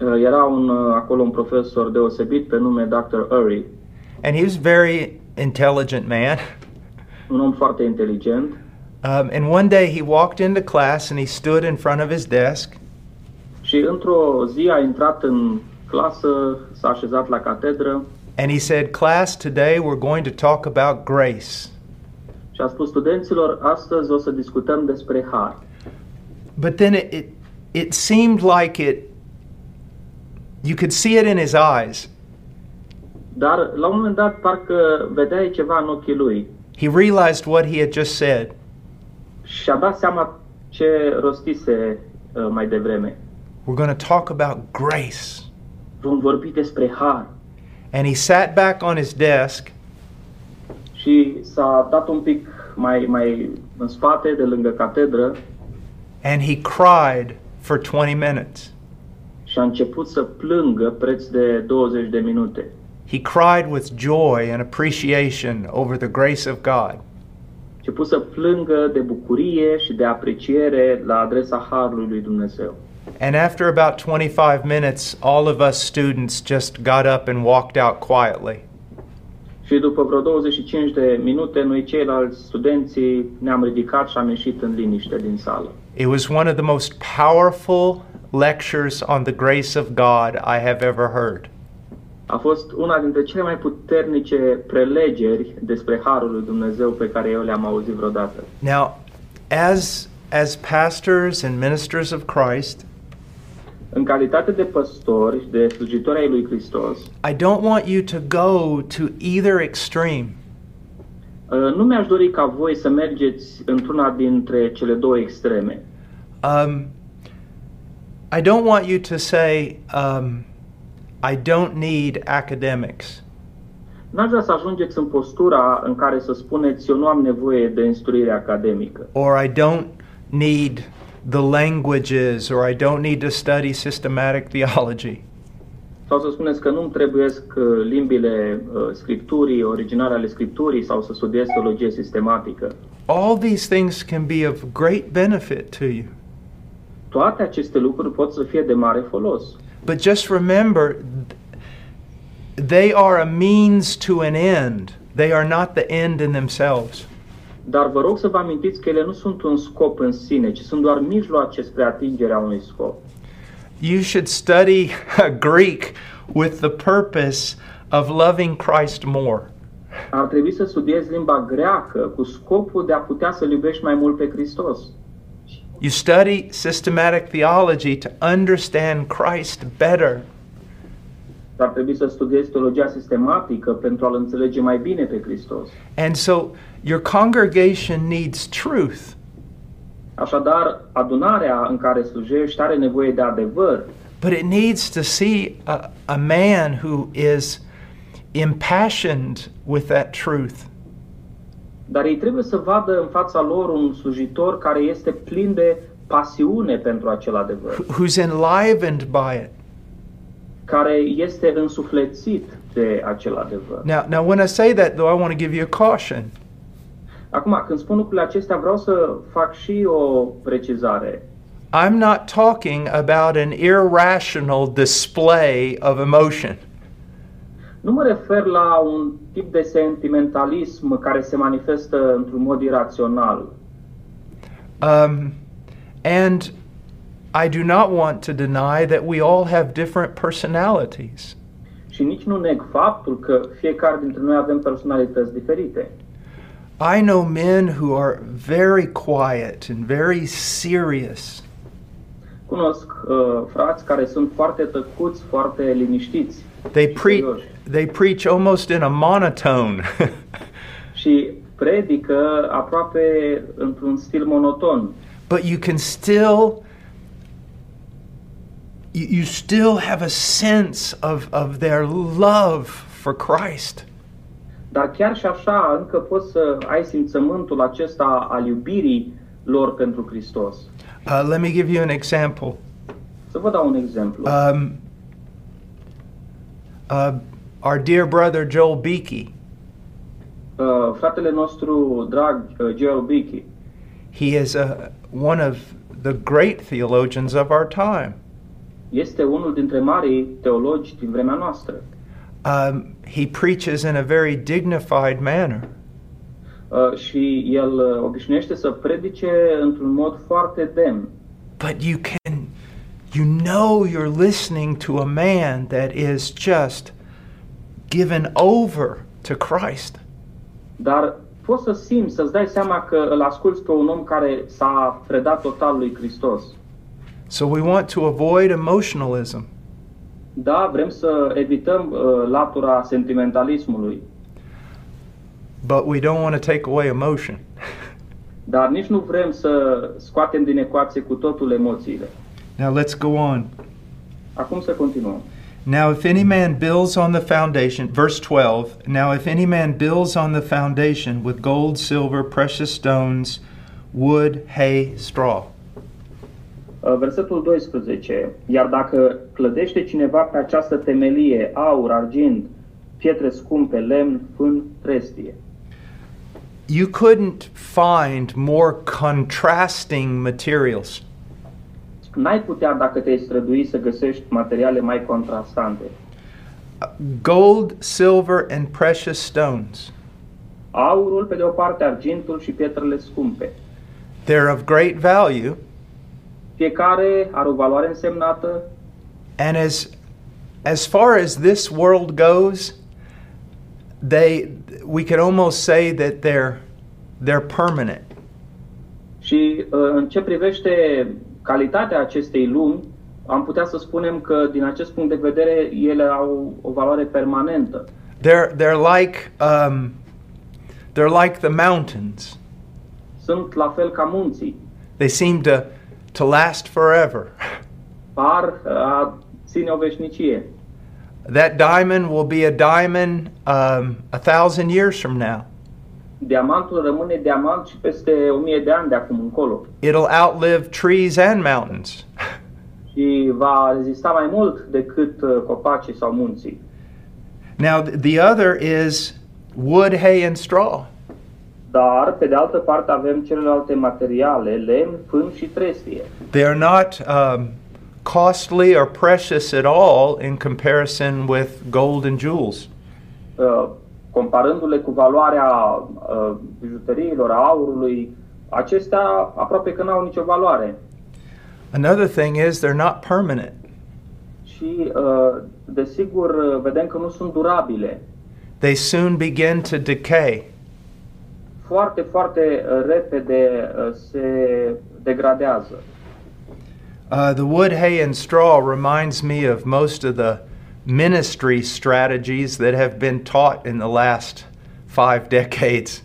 Uh, Era un, uh, acolo un profesor deosebit pe nume Dr. Urry, And he was a very intelligent man. un om foarte inteligent. Um, and one day he walked into class and he stood in front of his desk Și într-o zi a intrat în clasă, s-a așezat la catedră and he said, Class, today we're going to talk about grace. și a spus studenților, astăzi o să discutăm despre har. But then it, it, it seemed like it, you could see it in his eyes. Dar la un moment dat parcă vedeai ceva în ochii lui He realized what he had just said. și a dat seama ce rostise uh, mai devreme. We're going to talk about grace. Vom vorbi despre har. And he sat back on his desk Și s-a dat un pic mai, mai în spate, de lângă catedră, and he cried for 20 minutes. și a început să plângă preț de 20 de minute. He cried with joy and appreciation over the grace of God. Început să plângă de bucurie și de apreciere la adresa harului lui Dumnezeu. And after about 25 minutes, all of us students just got up and walked out quietly. Și după vreo 25 de minute, noi ceilalți studenții ne-am ridicat și am ieșit în liniște din sală. It was one of the most powerful lectures on the grace of God I have ever heard. A fost una dintre cele mai puternice prelegeri despre harul lui Dumnezeu pe care eu le-am auzit vreodată. Now, as as pastors and ministers of Christ, În calitate de păstori și de slujitori ai lui Hristos, I don't want you to go to either extreme. uh, nu mi-aș dori ca voi să mergeți într-una dintre cele două extreme. Um, I don't want you to say, um, I don't need academics. N-aș vrea să ajungeți în postura în care să spuneți eu nu am nevoie de instruire academică or I don't need the languages, or I don't need to study systematic theology. sau să spuneți că nu-mi trebuiesc uh, limbile uh, scripturii, originale ale scripturii sau să studiez teologie sistematică. All these things can be of great benefit to you. Toate aceste lucruri pot să fie de mare folos. But just remember, they are a means to an end. They are not the end in themselves. Dar vă rog să vă amintiți că ele nu sunt un scop în sine, ci sunt doar mijloace spre atingerea unui scop. You should study Greek with the purpose of loving Christ more. Ar trebui să studiezi limba greacă cu scopul de a putea să-L iubești mai mult pe Hristos. You study systematic theology to understand Christ better. Ar trebui să studiezi teologia sistematică pentru a-L înțelege mai bine pe Hristos. And so your congregation needs truth. Așadar, adunarea în care slujești are nevoie de adevăr, But it needs to see a, a man who is impassioned with that truth. dar ei trebuie să vadă în fața lor un slujitor care este plin de pasiune pentru acel adevăr, who's enlivened by it. care este însuflețit de acel adevăr. Now, now, when I say that, though, I want to give you a caution. Acum, când spun lucrurile acestea, vreau să fac și o precizare. I'm not talking about an irrational display of emotion. Nu mă refer la un tip de sentimentalism care se manifestă într-un mod irațional. Um, and I do not want to deny that we all have different personalities. Și nici nu neg faptul că fiecare dintre noi avem personalități diferite. I know men who are very quiet and very serious. Cunosc uh, frați care sunt foarte tăcuți, foarte liniștiți They preach they preach almost in a monotone. și predică aproape într-un stil monoton. but you can still you, you still have a sense of, of their love for Christ. Dar chiar și așa, încă poți să ai simțământul acesta al iubirii lor pentru Hristos. Uh, let me give you an example. Să vă dau un exemplu. Um, uh, our dear brother Joel Beakey. Uh, fratele nostru drag, uh, Joel Beakey, He is a, one of the great theologians of our time. este unul dintre marii teologi din vremea noastră. Um, he preaches in a very dignified manner. Uh, și el uh, obișnuiește să predice într-un mod foarte demn. But you can, you know, you're listening to a man that is just given over to Christ. Dar poți să simți, să-ți dai seama că îl asculți pe un om care s-a predat total lui Hristos. So we want to avoid emotionalism. Da, vrem să evităm uh, latura sentimentalismului, But we don't want to take away emotion. dar nici nu vrem să scoatem din ecuație cu totul emoțiile. Now let's go on. Acum să continuăm. Now, if any man builds on the foundation, verse 12, now if any man builds on the foundation with gold, silver, precious stones, wood, hay, straw. Uh, Versetul 12. Iar dacă clădește cineva pe această temelie aur, argint, pietre scumpe, lemn, fân, trestie. You couldn't find more contrasting materials. N-ai putea, dacă te-ai strădui, să găsești materiale mai contrastante. Gold, silver, and precious stones. Aurul, pe de o parte, argintul și pietrele scumpe. They're of great value, Fiecare are o valoare însemnată and as as far as this world goes, they we could almost say that they're they're permanent. și uh, în ce privește calitatea acestei lumi, am putea să spunem că din acest punct de vedere ele au o valoare permanentă. They're they're like um, they're like the mountains. Sunt la fel ca munții. They seem to to last forever. Par uh, a ține o veșnicie. That diamond will be a diamond um, a thousand years from now. Diamantul rămâne diamant și peste o mie de ani de acum încolo. It'll outlive trees and mountains. Și va rezista mai mult decât uh, copacii sau munții. Now the other is wood, hay, and straw. Dar, pe de altă parte, avem celelalte materiale, lemn, fân și trestie. They're not um, costly or precious at all in comparison with gold and jewels. Uh, comparându-le cu valoarea uh, bijuteriilor, a aurului, acestea aproape că n-au nicio valoare. Another thing is they're not permanent. Și, uh, desigur, vedem că nu sunt durabile. They soon begin to decay. Foarte, foarte uh, repede uh, se degradează. Uh, the wood, hay, and straw reminds me of most of the ministry strategies that have been taught in the last five decades.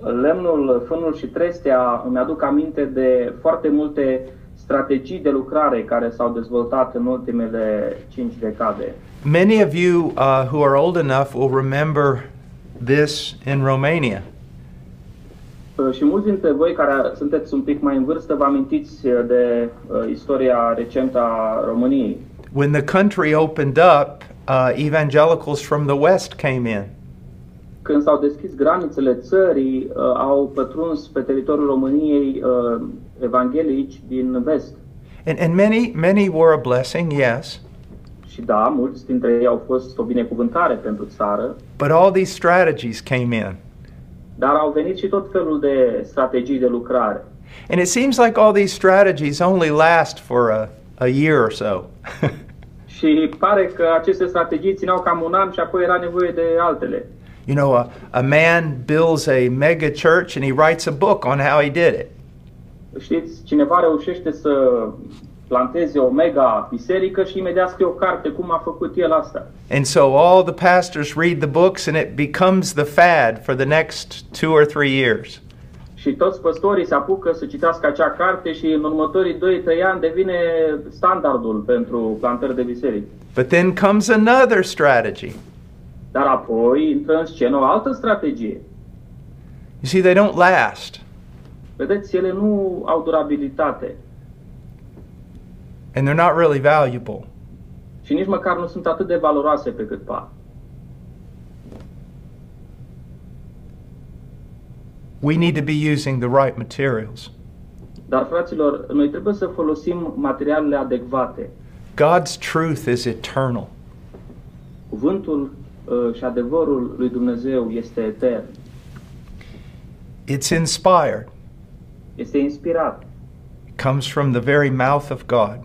Lemnul, fânul și trestea îmi aduc aminte de foarte multe strategii de lucrare care s-au dezvoltat în ultimele cinci decade. Many of you uh, who are old enough will remember this in Romania. Uh, Și mulți dintre voi care sunteți un pic mai în vârstă vă amintiți uh, de uh, istoria recentă a României. When the country opened up, uh, evangelicals from the West came in. Când s-au deschis granițele țării, uh, au pătruns pe teritoriul României uh, evanghelici din vest. And, and many, many were a blessing, yes. Și da, mulți dintre ei au fost o binecuvântare pentru țară, But all these strategies came in. Dar au venit și tot felul de strategii de lucrare. And it seems like all these strategies only last for a, a year or so. Și pare că aceste strategii țineau cam un an și apoi era nevoie de altele. you know, a, a man builds a mega church and he writes a book on how he did it. Știți, cineva reușește să planteze o mega biserică și imediat scrie o carte cum a făcut el asta. And so all the pastors read the books and it becomes the fad for the next two or three years. Și toți păstorii se apucă să citească acea carte și în următorii 2-3 ani devine standardul pentru plantări de biserici. But then comes another strategy. Dar apoi intră în scenă o altă strategie. You see, they don't last. Vedeți, ele nu au durabilitate and they're not really valuable. și nici măcar nu sunt atât de valoroase pe cât par. We need to be using the right materials. Dar, fraților, noi trebuie să folosim materialele adecvate. God's truth is eternal. Cuvântul uh, și adevărul lui Dumnezeu este etern, It's inspired. este inspirat, Comes from the very mouth of God.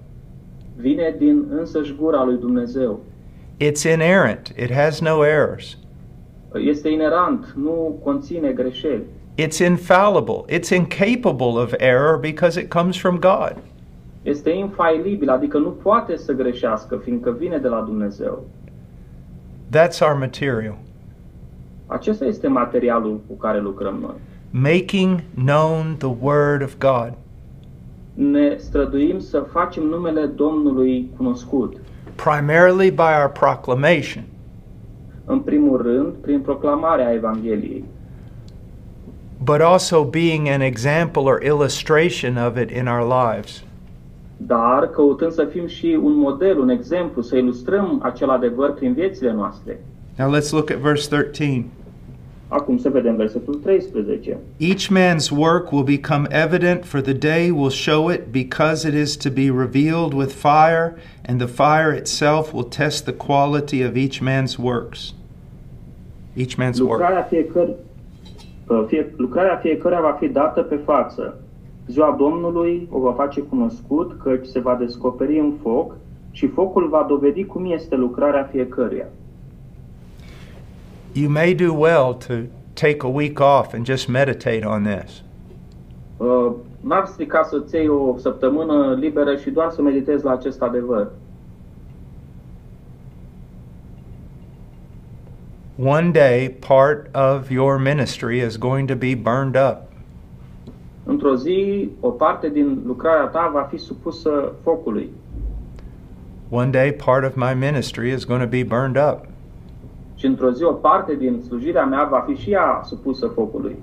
Vine din însăși gura lui Dumnezeu. It's inerrant. It has no errors. Este inerant, nu conține greșeli. It's infallible. It's incapable of error because it comes from God. Este infailibil, adică nu poate să greșească, fiindcă vine de la Dumnezeu. That's our material. Acesta este materialul cu care lucrăm noi. Making known the Word of God. Ne străduim să facem numele Domnului cunoscut. primarily by our proclamation, În primul rând, prin proclamarea Evangheliei, but also being an example or illustration of it in our lives. dar căutând să fim și un model, un exemplu, să ilustrăm acel adevăr prin viețile noastre. Now let's look at verse 13. Acum să vedem versetul 13. Each man's work will become evident, for the day will show it, because it is to be revealed with fire, and the fire itself will test the quality of each man's works. Each man's work. Lucrarea, fiecăr... uh, fie... Lucrarea fiecăruia va fi dată pe față. Ziua Domnului o va face cunoscut, căci se va descoperi în foc și focul va dovedi cum este lucrarea fiecăruia. You may do well to take a week off and just meditate on this. Uh, N-ar strica să-ți iei o săptămână liberă și doar să meditezi la acest adevăr. One day, part of your ministry is going to be burned up. Într-o zi, o parte din lucrarea ta va fi supusă focului. One day, part of my ministry is going to be burned up. Și într-o zi, o parte din slujirea mea va fi și ea supusă focului.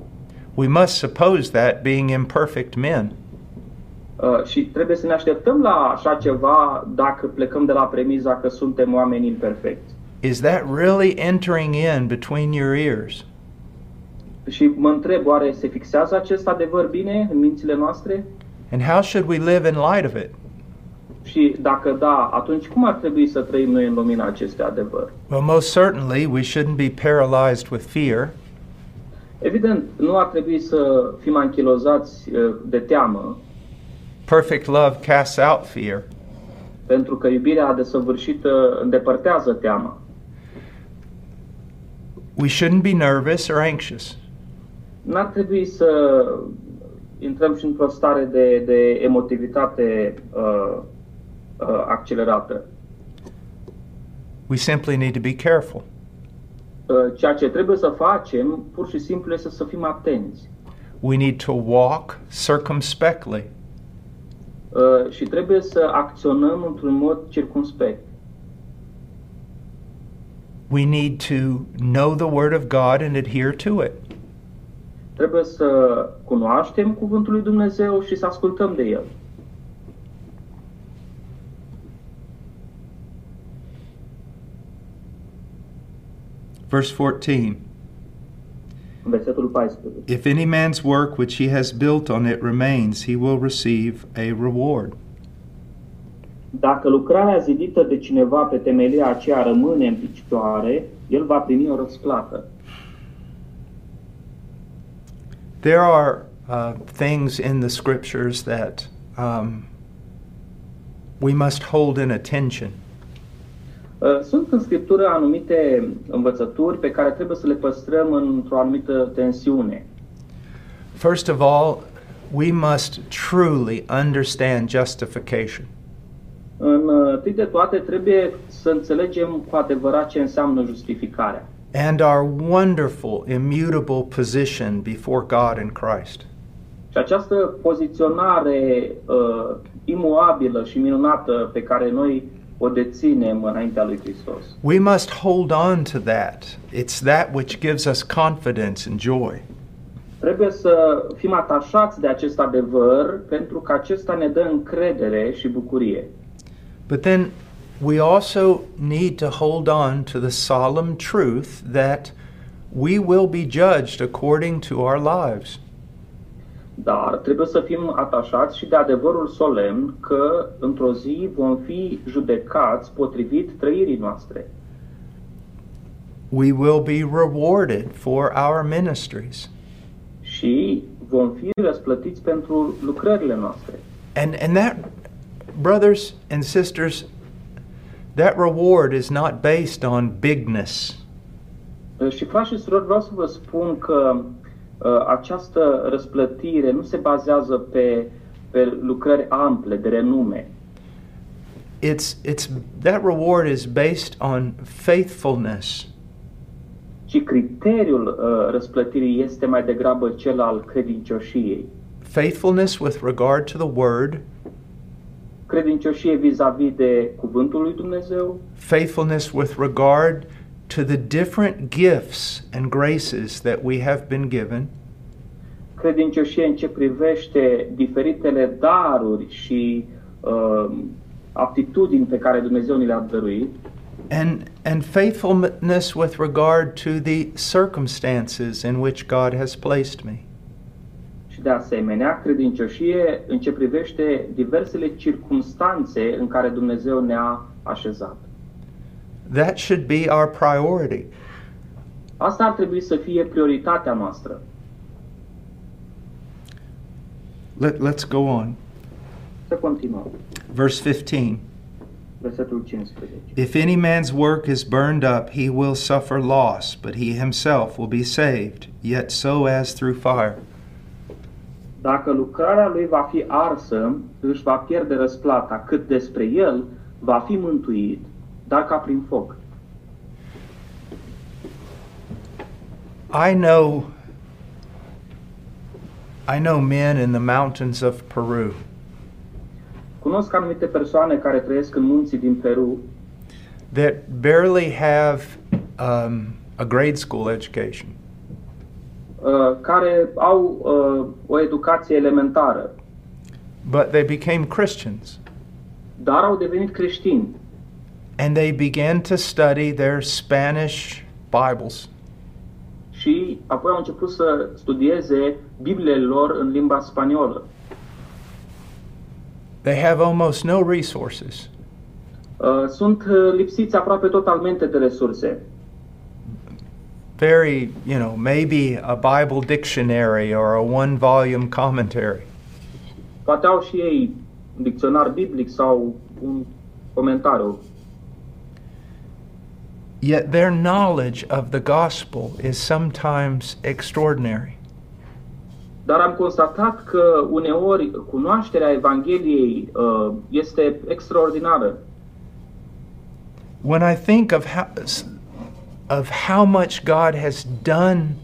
We must suppose that being imperfect men. Uh, și trebuie să ne așteptăm la așa ceva dacă plecăm de la premiza că suntem oameni imperfecți. Is that really entering in between your ears? Și mă întreb, oare se fixează acest adevăr bine în mințile noastre? And how should we live in light of it? Și dacă da, atunci cum ar trebui să trăim noi în lumina acestui adevăr? Well, most certainly, we shouldn't be paralyzed with fear. Evident, nu ar trebui să fim anchilozați uh, de teamă, Perfect love casts out fear. pentru că iubirea desăvârșită îndepărtează teama. We shouldn't be nervous or anxious. N-ar trebui să intrăm și într-o stare de, de emotivitate uh, uh, accelerată. We simply need to be careful. Uh, ceea ce trebuie să facem, pur și simplu, este să fim atenți. We need to walk circumspectly. Uh, și trebuie să acționăm într-un mod circumspect. We need to know the Word of God and adhere to it. Trebuie să cunoaștem Cuvântul lui Dumnezeu și să ascultăm de El. Verse 14 versetul 14. If any man's work which he has built on it remains, he will receive a reward. Dacă lucrarea zidită de cineva pe temelia aceea rămâne în picioare, el va primi o răsplată. There are uh, things in the scriptures that um, we must hold in attention. Uh, Sunt în Scriptură anumite învățături pe care trebuie să le păstrăm într-o anumită tensiune. First of all, we must truly understand justification. În uh, întâi de toate trebuie să înțelegem cu adevărat ce înseamnă justificarea and our wonderful, immutable position before God in Christ. și această poziționare uh, imuabilă și minunată pe care noi o deținem înaintea lui Hristos. We must hold on to that. It's that which gives us confidence and joy. Trebuie să fim atașați de acest adevăr pentru că acesta ne dă încredere și bucurie. But then we also need to hold on to the solemn truth that we will be judged according to our lives. Dar trebuie să fim atașați și de adevărul solemn că într-o zi vom fi judecați potrivit trăirii noastre. We will be rewarded for our ministries. Și vom fi răsplătiți pentru lucrările noastre. And and that brothers and sisters that reward is not based on bigness. Și frați și surori, vreau să vă spun că uh, această răsplătire nu se bazează pe, pe lucrări ample, de renume, It's it's that reward is based on faithfulness. ci criteriul uh, răsplătirii este mai degrabă cel al credincioșiei. Faithfulness with regard to the word, Credincioșie vis-a-vis de cuvântul lui Dumnezeu, faithfulness with regard to the different gifts and graces that we have been given, credincioșie în ce privește diferitele daruri și uh, aptitudini pe care Dumnezeu ni le-a dăruit and and faithfulness with regard to the circumstances in which God has placed me. și de asemenea credincioșie în ce privește diversele circumstanțe în care Dumnezeu ne-a așezat. That should be our priority. Asta ar trebui să fie prioritatea noastră. Let, let's go on. Să continuăm. Verse 15. Versetul 15. If any man's work is burned up, he will suffer loss, but he himself will be saved, yet so as through fire. Dacă lucrarea lui va fi arsă, își va pierde răsplata, cât despre el va fi mântuit, dar ca prin foc. I know I know men in the mountains of Peru. Cunosc anumite persoane care trăiesc în munții din Peru, that barely have um, a grade school education, uh, care au uh, o educație elementară, but they became Christians. Dar au devenit creștini and they began to study their Spanish Bibles. și apoi au început să studieze Bibliile lor în limba spaniolă. They have almost no resources, Uh, Sunt uh, lipsiți aproape totalmente de resurse. very, you know, maybe a Bible dictionary or a one volume commentary. Poate au și ei un dicționar biblic sau un comentariu. Yet their knowledge of the gospel is sometimes extraordinary. Dar am constatat că uneori cunoașterea Evangheliei uh, este extraordinară. When I think of how, of how much God has done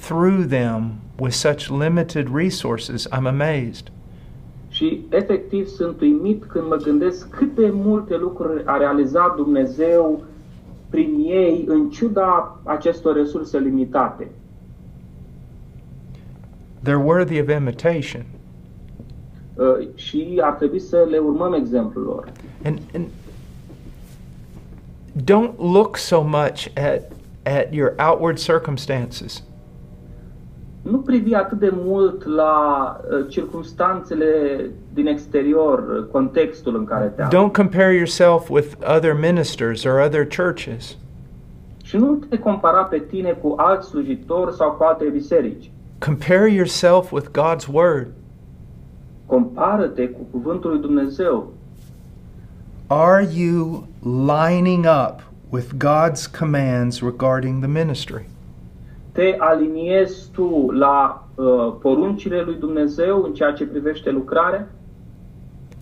through them with such limited resources, I'm amazed. Și efectiv sunt uimit când mă gândesc cât de multe lucruri a realizat Dumnezeu prin ei în ciuda acestor resurse limitate. They're worthy of imitation. Uh, și ar trebui să le urmăm exemplul lor. And, and don't look so much at, at your outward circumstances. Nu privi atât de mult la uh, circumstanțele din exterior, uh, contextul în care te afli. Don't compare yourself with other ministers or other churches. Și nu te compara pe tine cu alți slujitori sau cu alte biserici. Compare yourself with God's Word. Compară-te cu cuvântul lui Dumnezeu. Are you lining up with God's commands regarding the ministry? Te aliniezi tu la uh, poruncile lui Dumnezeu în ceea ce privește lucrarea?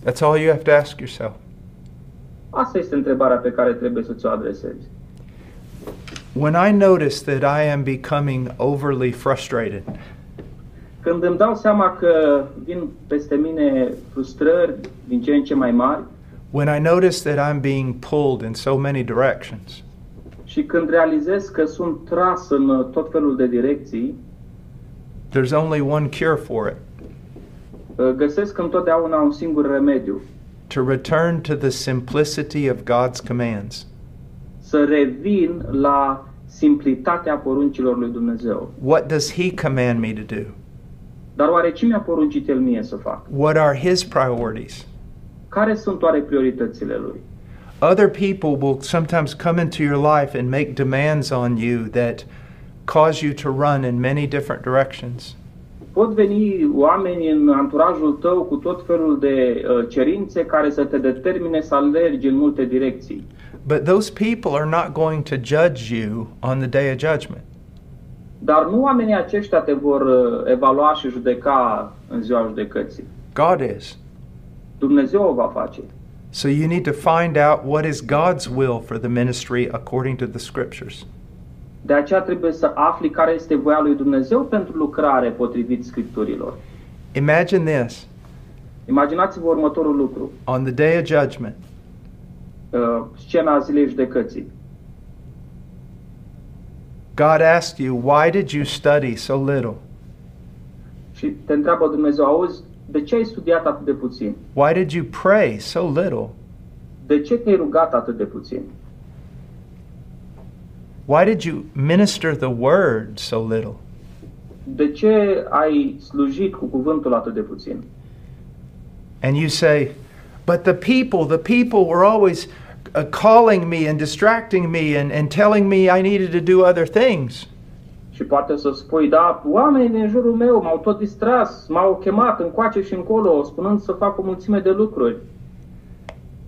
That's all you have to ask yourself. Asta este întrebarea pe care trebuie să ți-o adresezi. When I notice that I am becoming overly frustrated, Când îmi dau seama că vin peste mine frustrări din ce în ce mai mari when I notice that I'm being pulled in so many directions, și când realizez că sunt tras în uh, tot felul de direcții, there's only one cure for it, uh, găsesc întotdeauna un singur remediu to return to the simplicity of God's commands. Să revin la simplitatea poruncilor lui Dumnezeu. What does He command me to do? Dar oare ce mi-a poruncit El mie să fac? What are His priorities? Care sunt oare prioritățile Lui? Other people will sometimes come into your life and make demands on you that cause you to run in many different directions. Pot veni oameni în anturajul tău cu tot felul de uh, cerințe care să te determine să alergi în multe direcții. But those people are not going to judge you on the day of judgment. Dar nu oamenii aceștia te vor uh, evalua și judeca în ziua judecății. God is. Dumnezeu o va face. So you need to find out what is God's will for the ministry according to the scriptures. De aceea trebuie să afli care este voia lui Dumnezeu pentru lucrare potrivit Scripturilor. Imagine this Imaginați-vă următorul lucru. on the day of judgment, Uh, scena zilei judecății. God asked you, Why did you study so little? Și te întreabă Dumnezeu, auzi, de ce ai studiat atât de puțin? Why did you pray so little? De ce te-ai rugat atât de puțin? Why did you minister the word so little? De ce ai slujit cu cuvântul atât de puțin? And you say, But the people, the people were always uh, calling me and distracting me and, and telling me I needed to do other things. Și poate să spui, da, oamenii din jurul meu m-au tot distras, m-au chemat încoace și încolo, spunând să fac o mulțime de lucruri.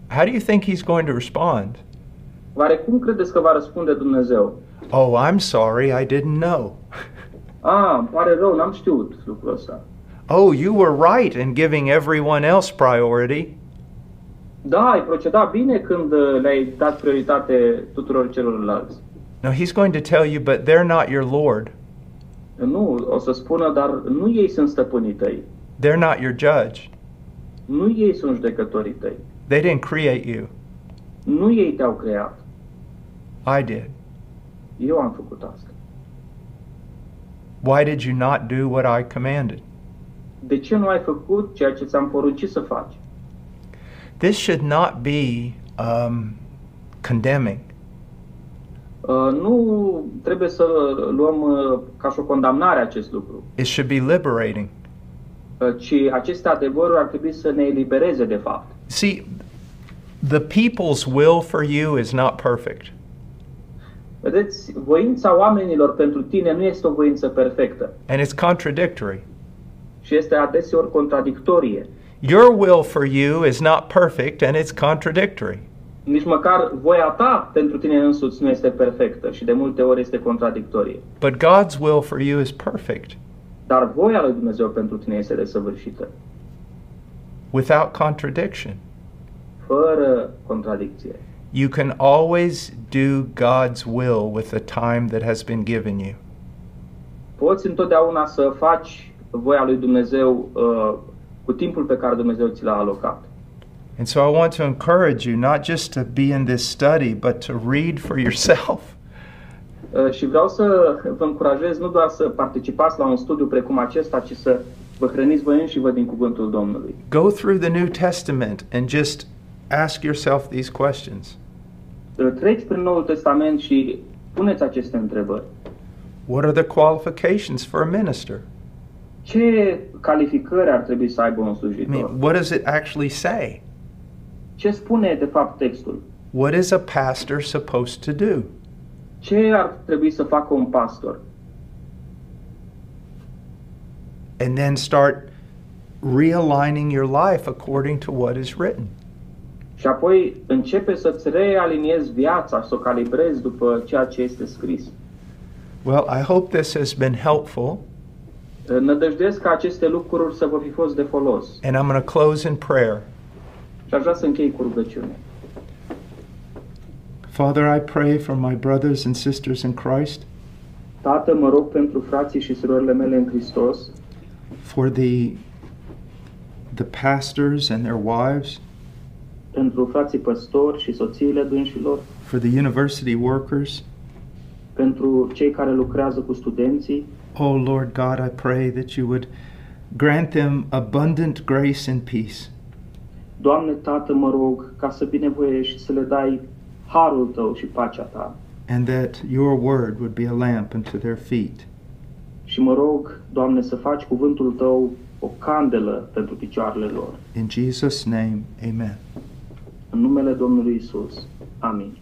How do you think he's going to respond? Oare cum credeți că va răspunde Dumnezeu? Oh, I'm sorry, I didn't know. A, îmi pare rău, n-am știut lucrul ăsta. Oh, you were right in giving everyone else priority. Da, ai procedat bine când uh, le-ai dat prioritate tuturor celorlalți. No, he's going to tell you, but they're not your Lord. Nu, o să spună, dar nu ei sunt stăpânii tăi. They're not your judge. Nu ei sunt judecătorii tăi. They didn't create you. Nu ei te-au creat. I did. Eu am făcut asta. Why did you not do what I commanded? De ce nu ai făcut ceea ce ți-am poruncit să faci? This should not be um, condemning. Uh, nu trebuie să luăm uh, ca și o condamnare acest lucru, It should be liberating. uh, ci aceste adevăruri ar trebui să ne elibereze de fapt. See, the people's will for you is not perfect. Vedeți, voința oamenilor pentru tine nu este o voință perfectă and it's contradictory. și este adeseori contradictorie. Your will for you is not perfect and it's contradictory. Nici măcar voia ta pentru tine însuți nu este perfectă și de multe ori este contradictorie. But God's will for you is perfect Dar voia lui Dumnezeu pentru tine este desăvârșită, without contradiction. fără contradicție. You can always do God's will with the time that has been given you. Poți întotdeauna să faci voia lui Dumnezeu uh, cu timpul pe care Dumnezeu ți l-a alocat. And so I want to encourage you not just to be in this study, but to read for yourself. Uh, și vreau să vă încurajez nu doar să participați la un studiu precum acesta, ci să vă hrăniți voi înși vă din cuvântul Domnului. Go through the New Testament and just ask yourself these questions. Uh, Treci prin Noul Testament și puneți aceste întrebări. What are the qualifications for a minister? Ce calificări ar trebui să aibă un I mean, what does it actually say? Ce spune de fapt textul? What is a pastor supposed to do? Ce ar trebui să facă un pastor? And then start realigning your life according to what is written. Și apoi începe să-ți realiniezi viața, să o calibrezi după ceea ce este scris. Well, I hope this has been helpful, Nădăjduiesc ca aceste lucruri să vă fi fost de folos. and I'm going to close in prayer. Și aș vrea să închei cu rugăciune. Father, I pray for my brothers and sisters in Christ, Tată, mă rog pentru frații și surorile mele în Hristos, for the the pastors and their wives, pentru frații păstori și soțiile dânșilor, for the university workers. pentru cei care lucrează cu studenții. Oh Lord God, I pray that you would grant them abundant grace and peace. Doamne, Tată, mă rog ca să binevoiești și să le dai harul Tău și pacea Ta. and that your word would be a lamp unto their feet Și mă rog, Doamne, să faci cuvântul Tău o candelă pentru picioarele lor. In Jesus' name, amen. În numele Domnului Isus. Amin.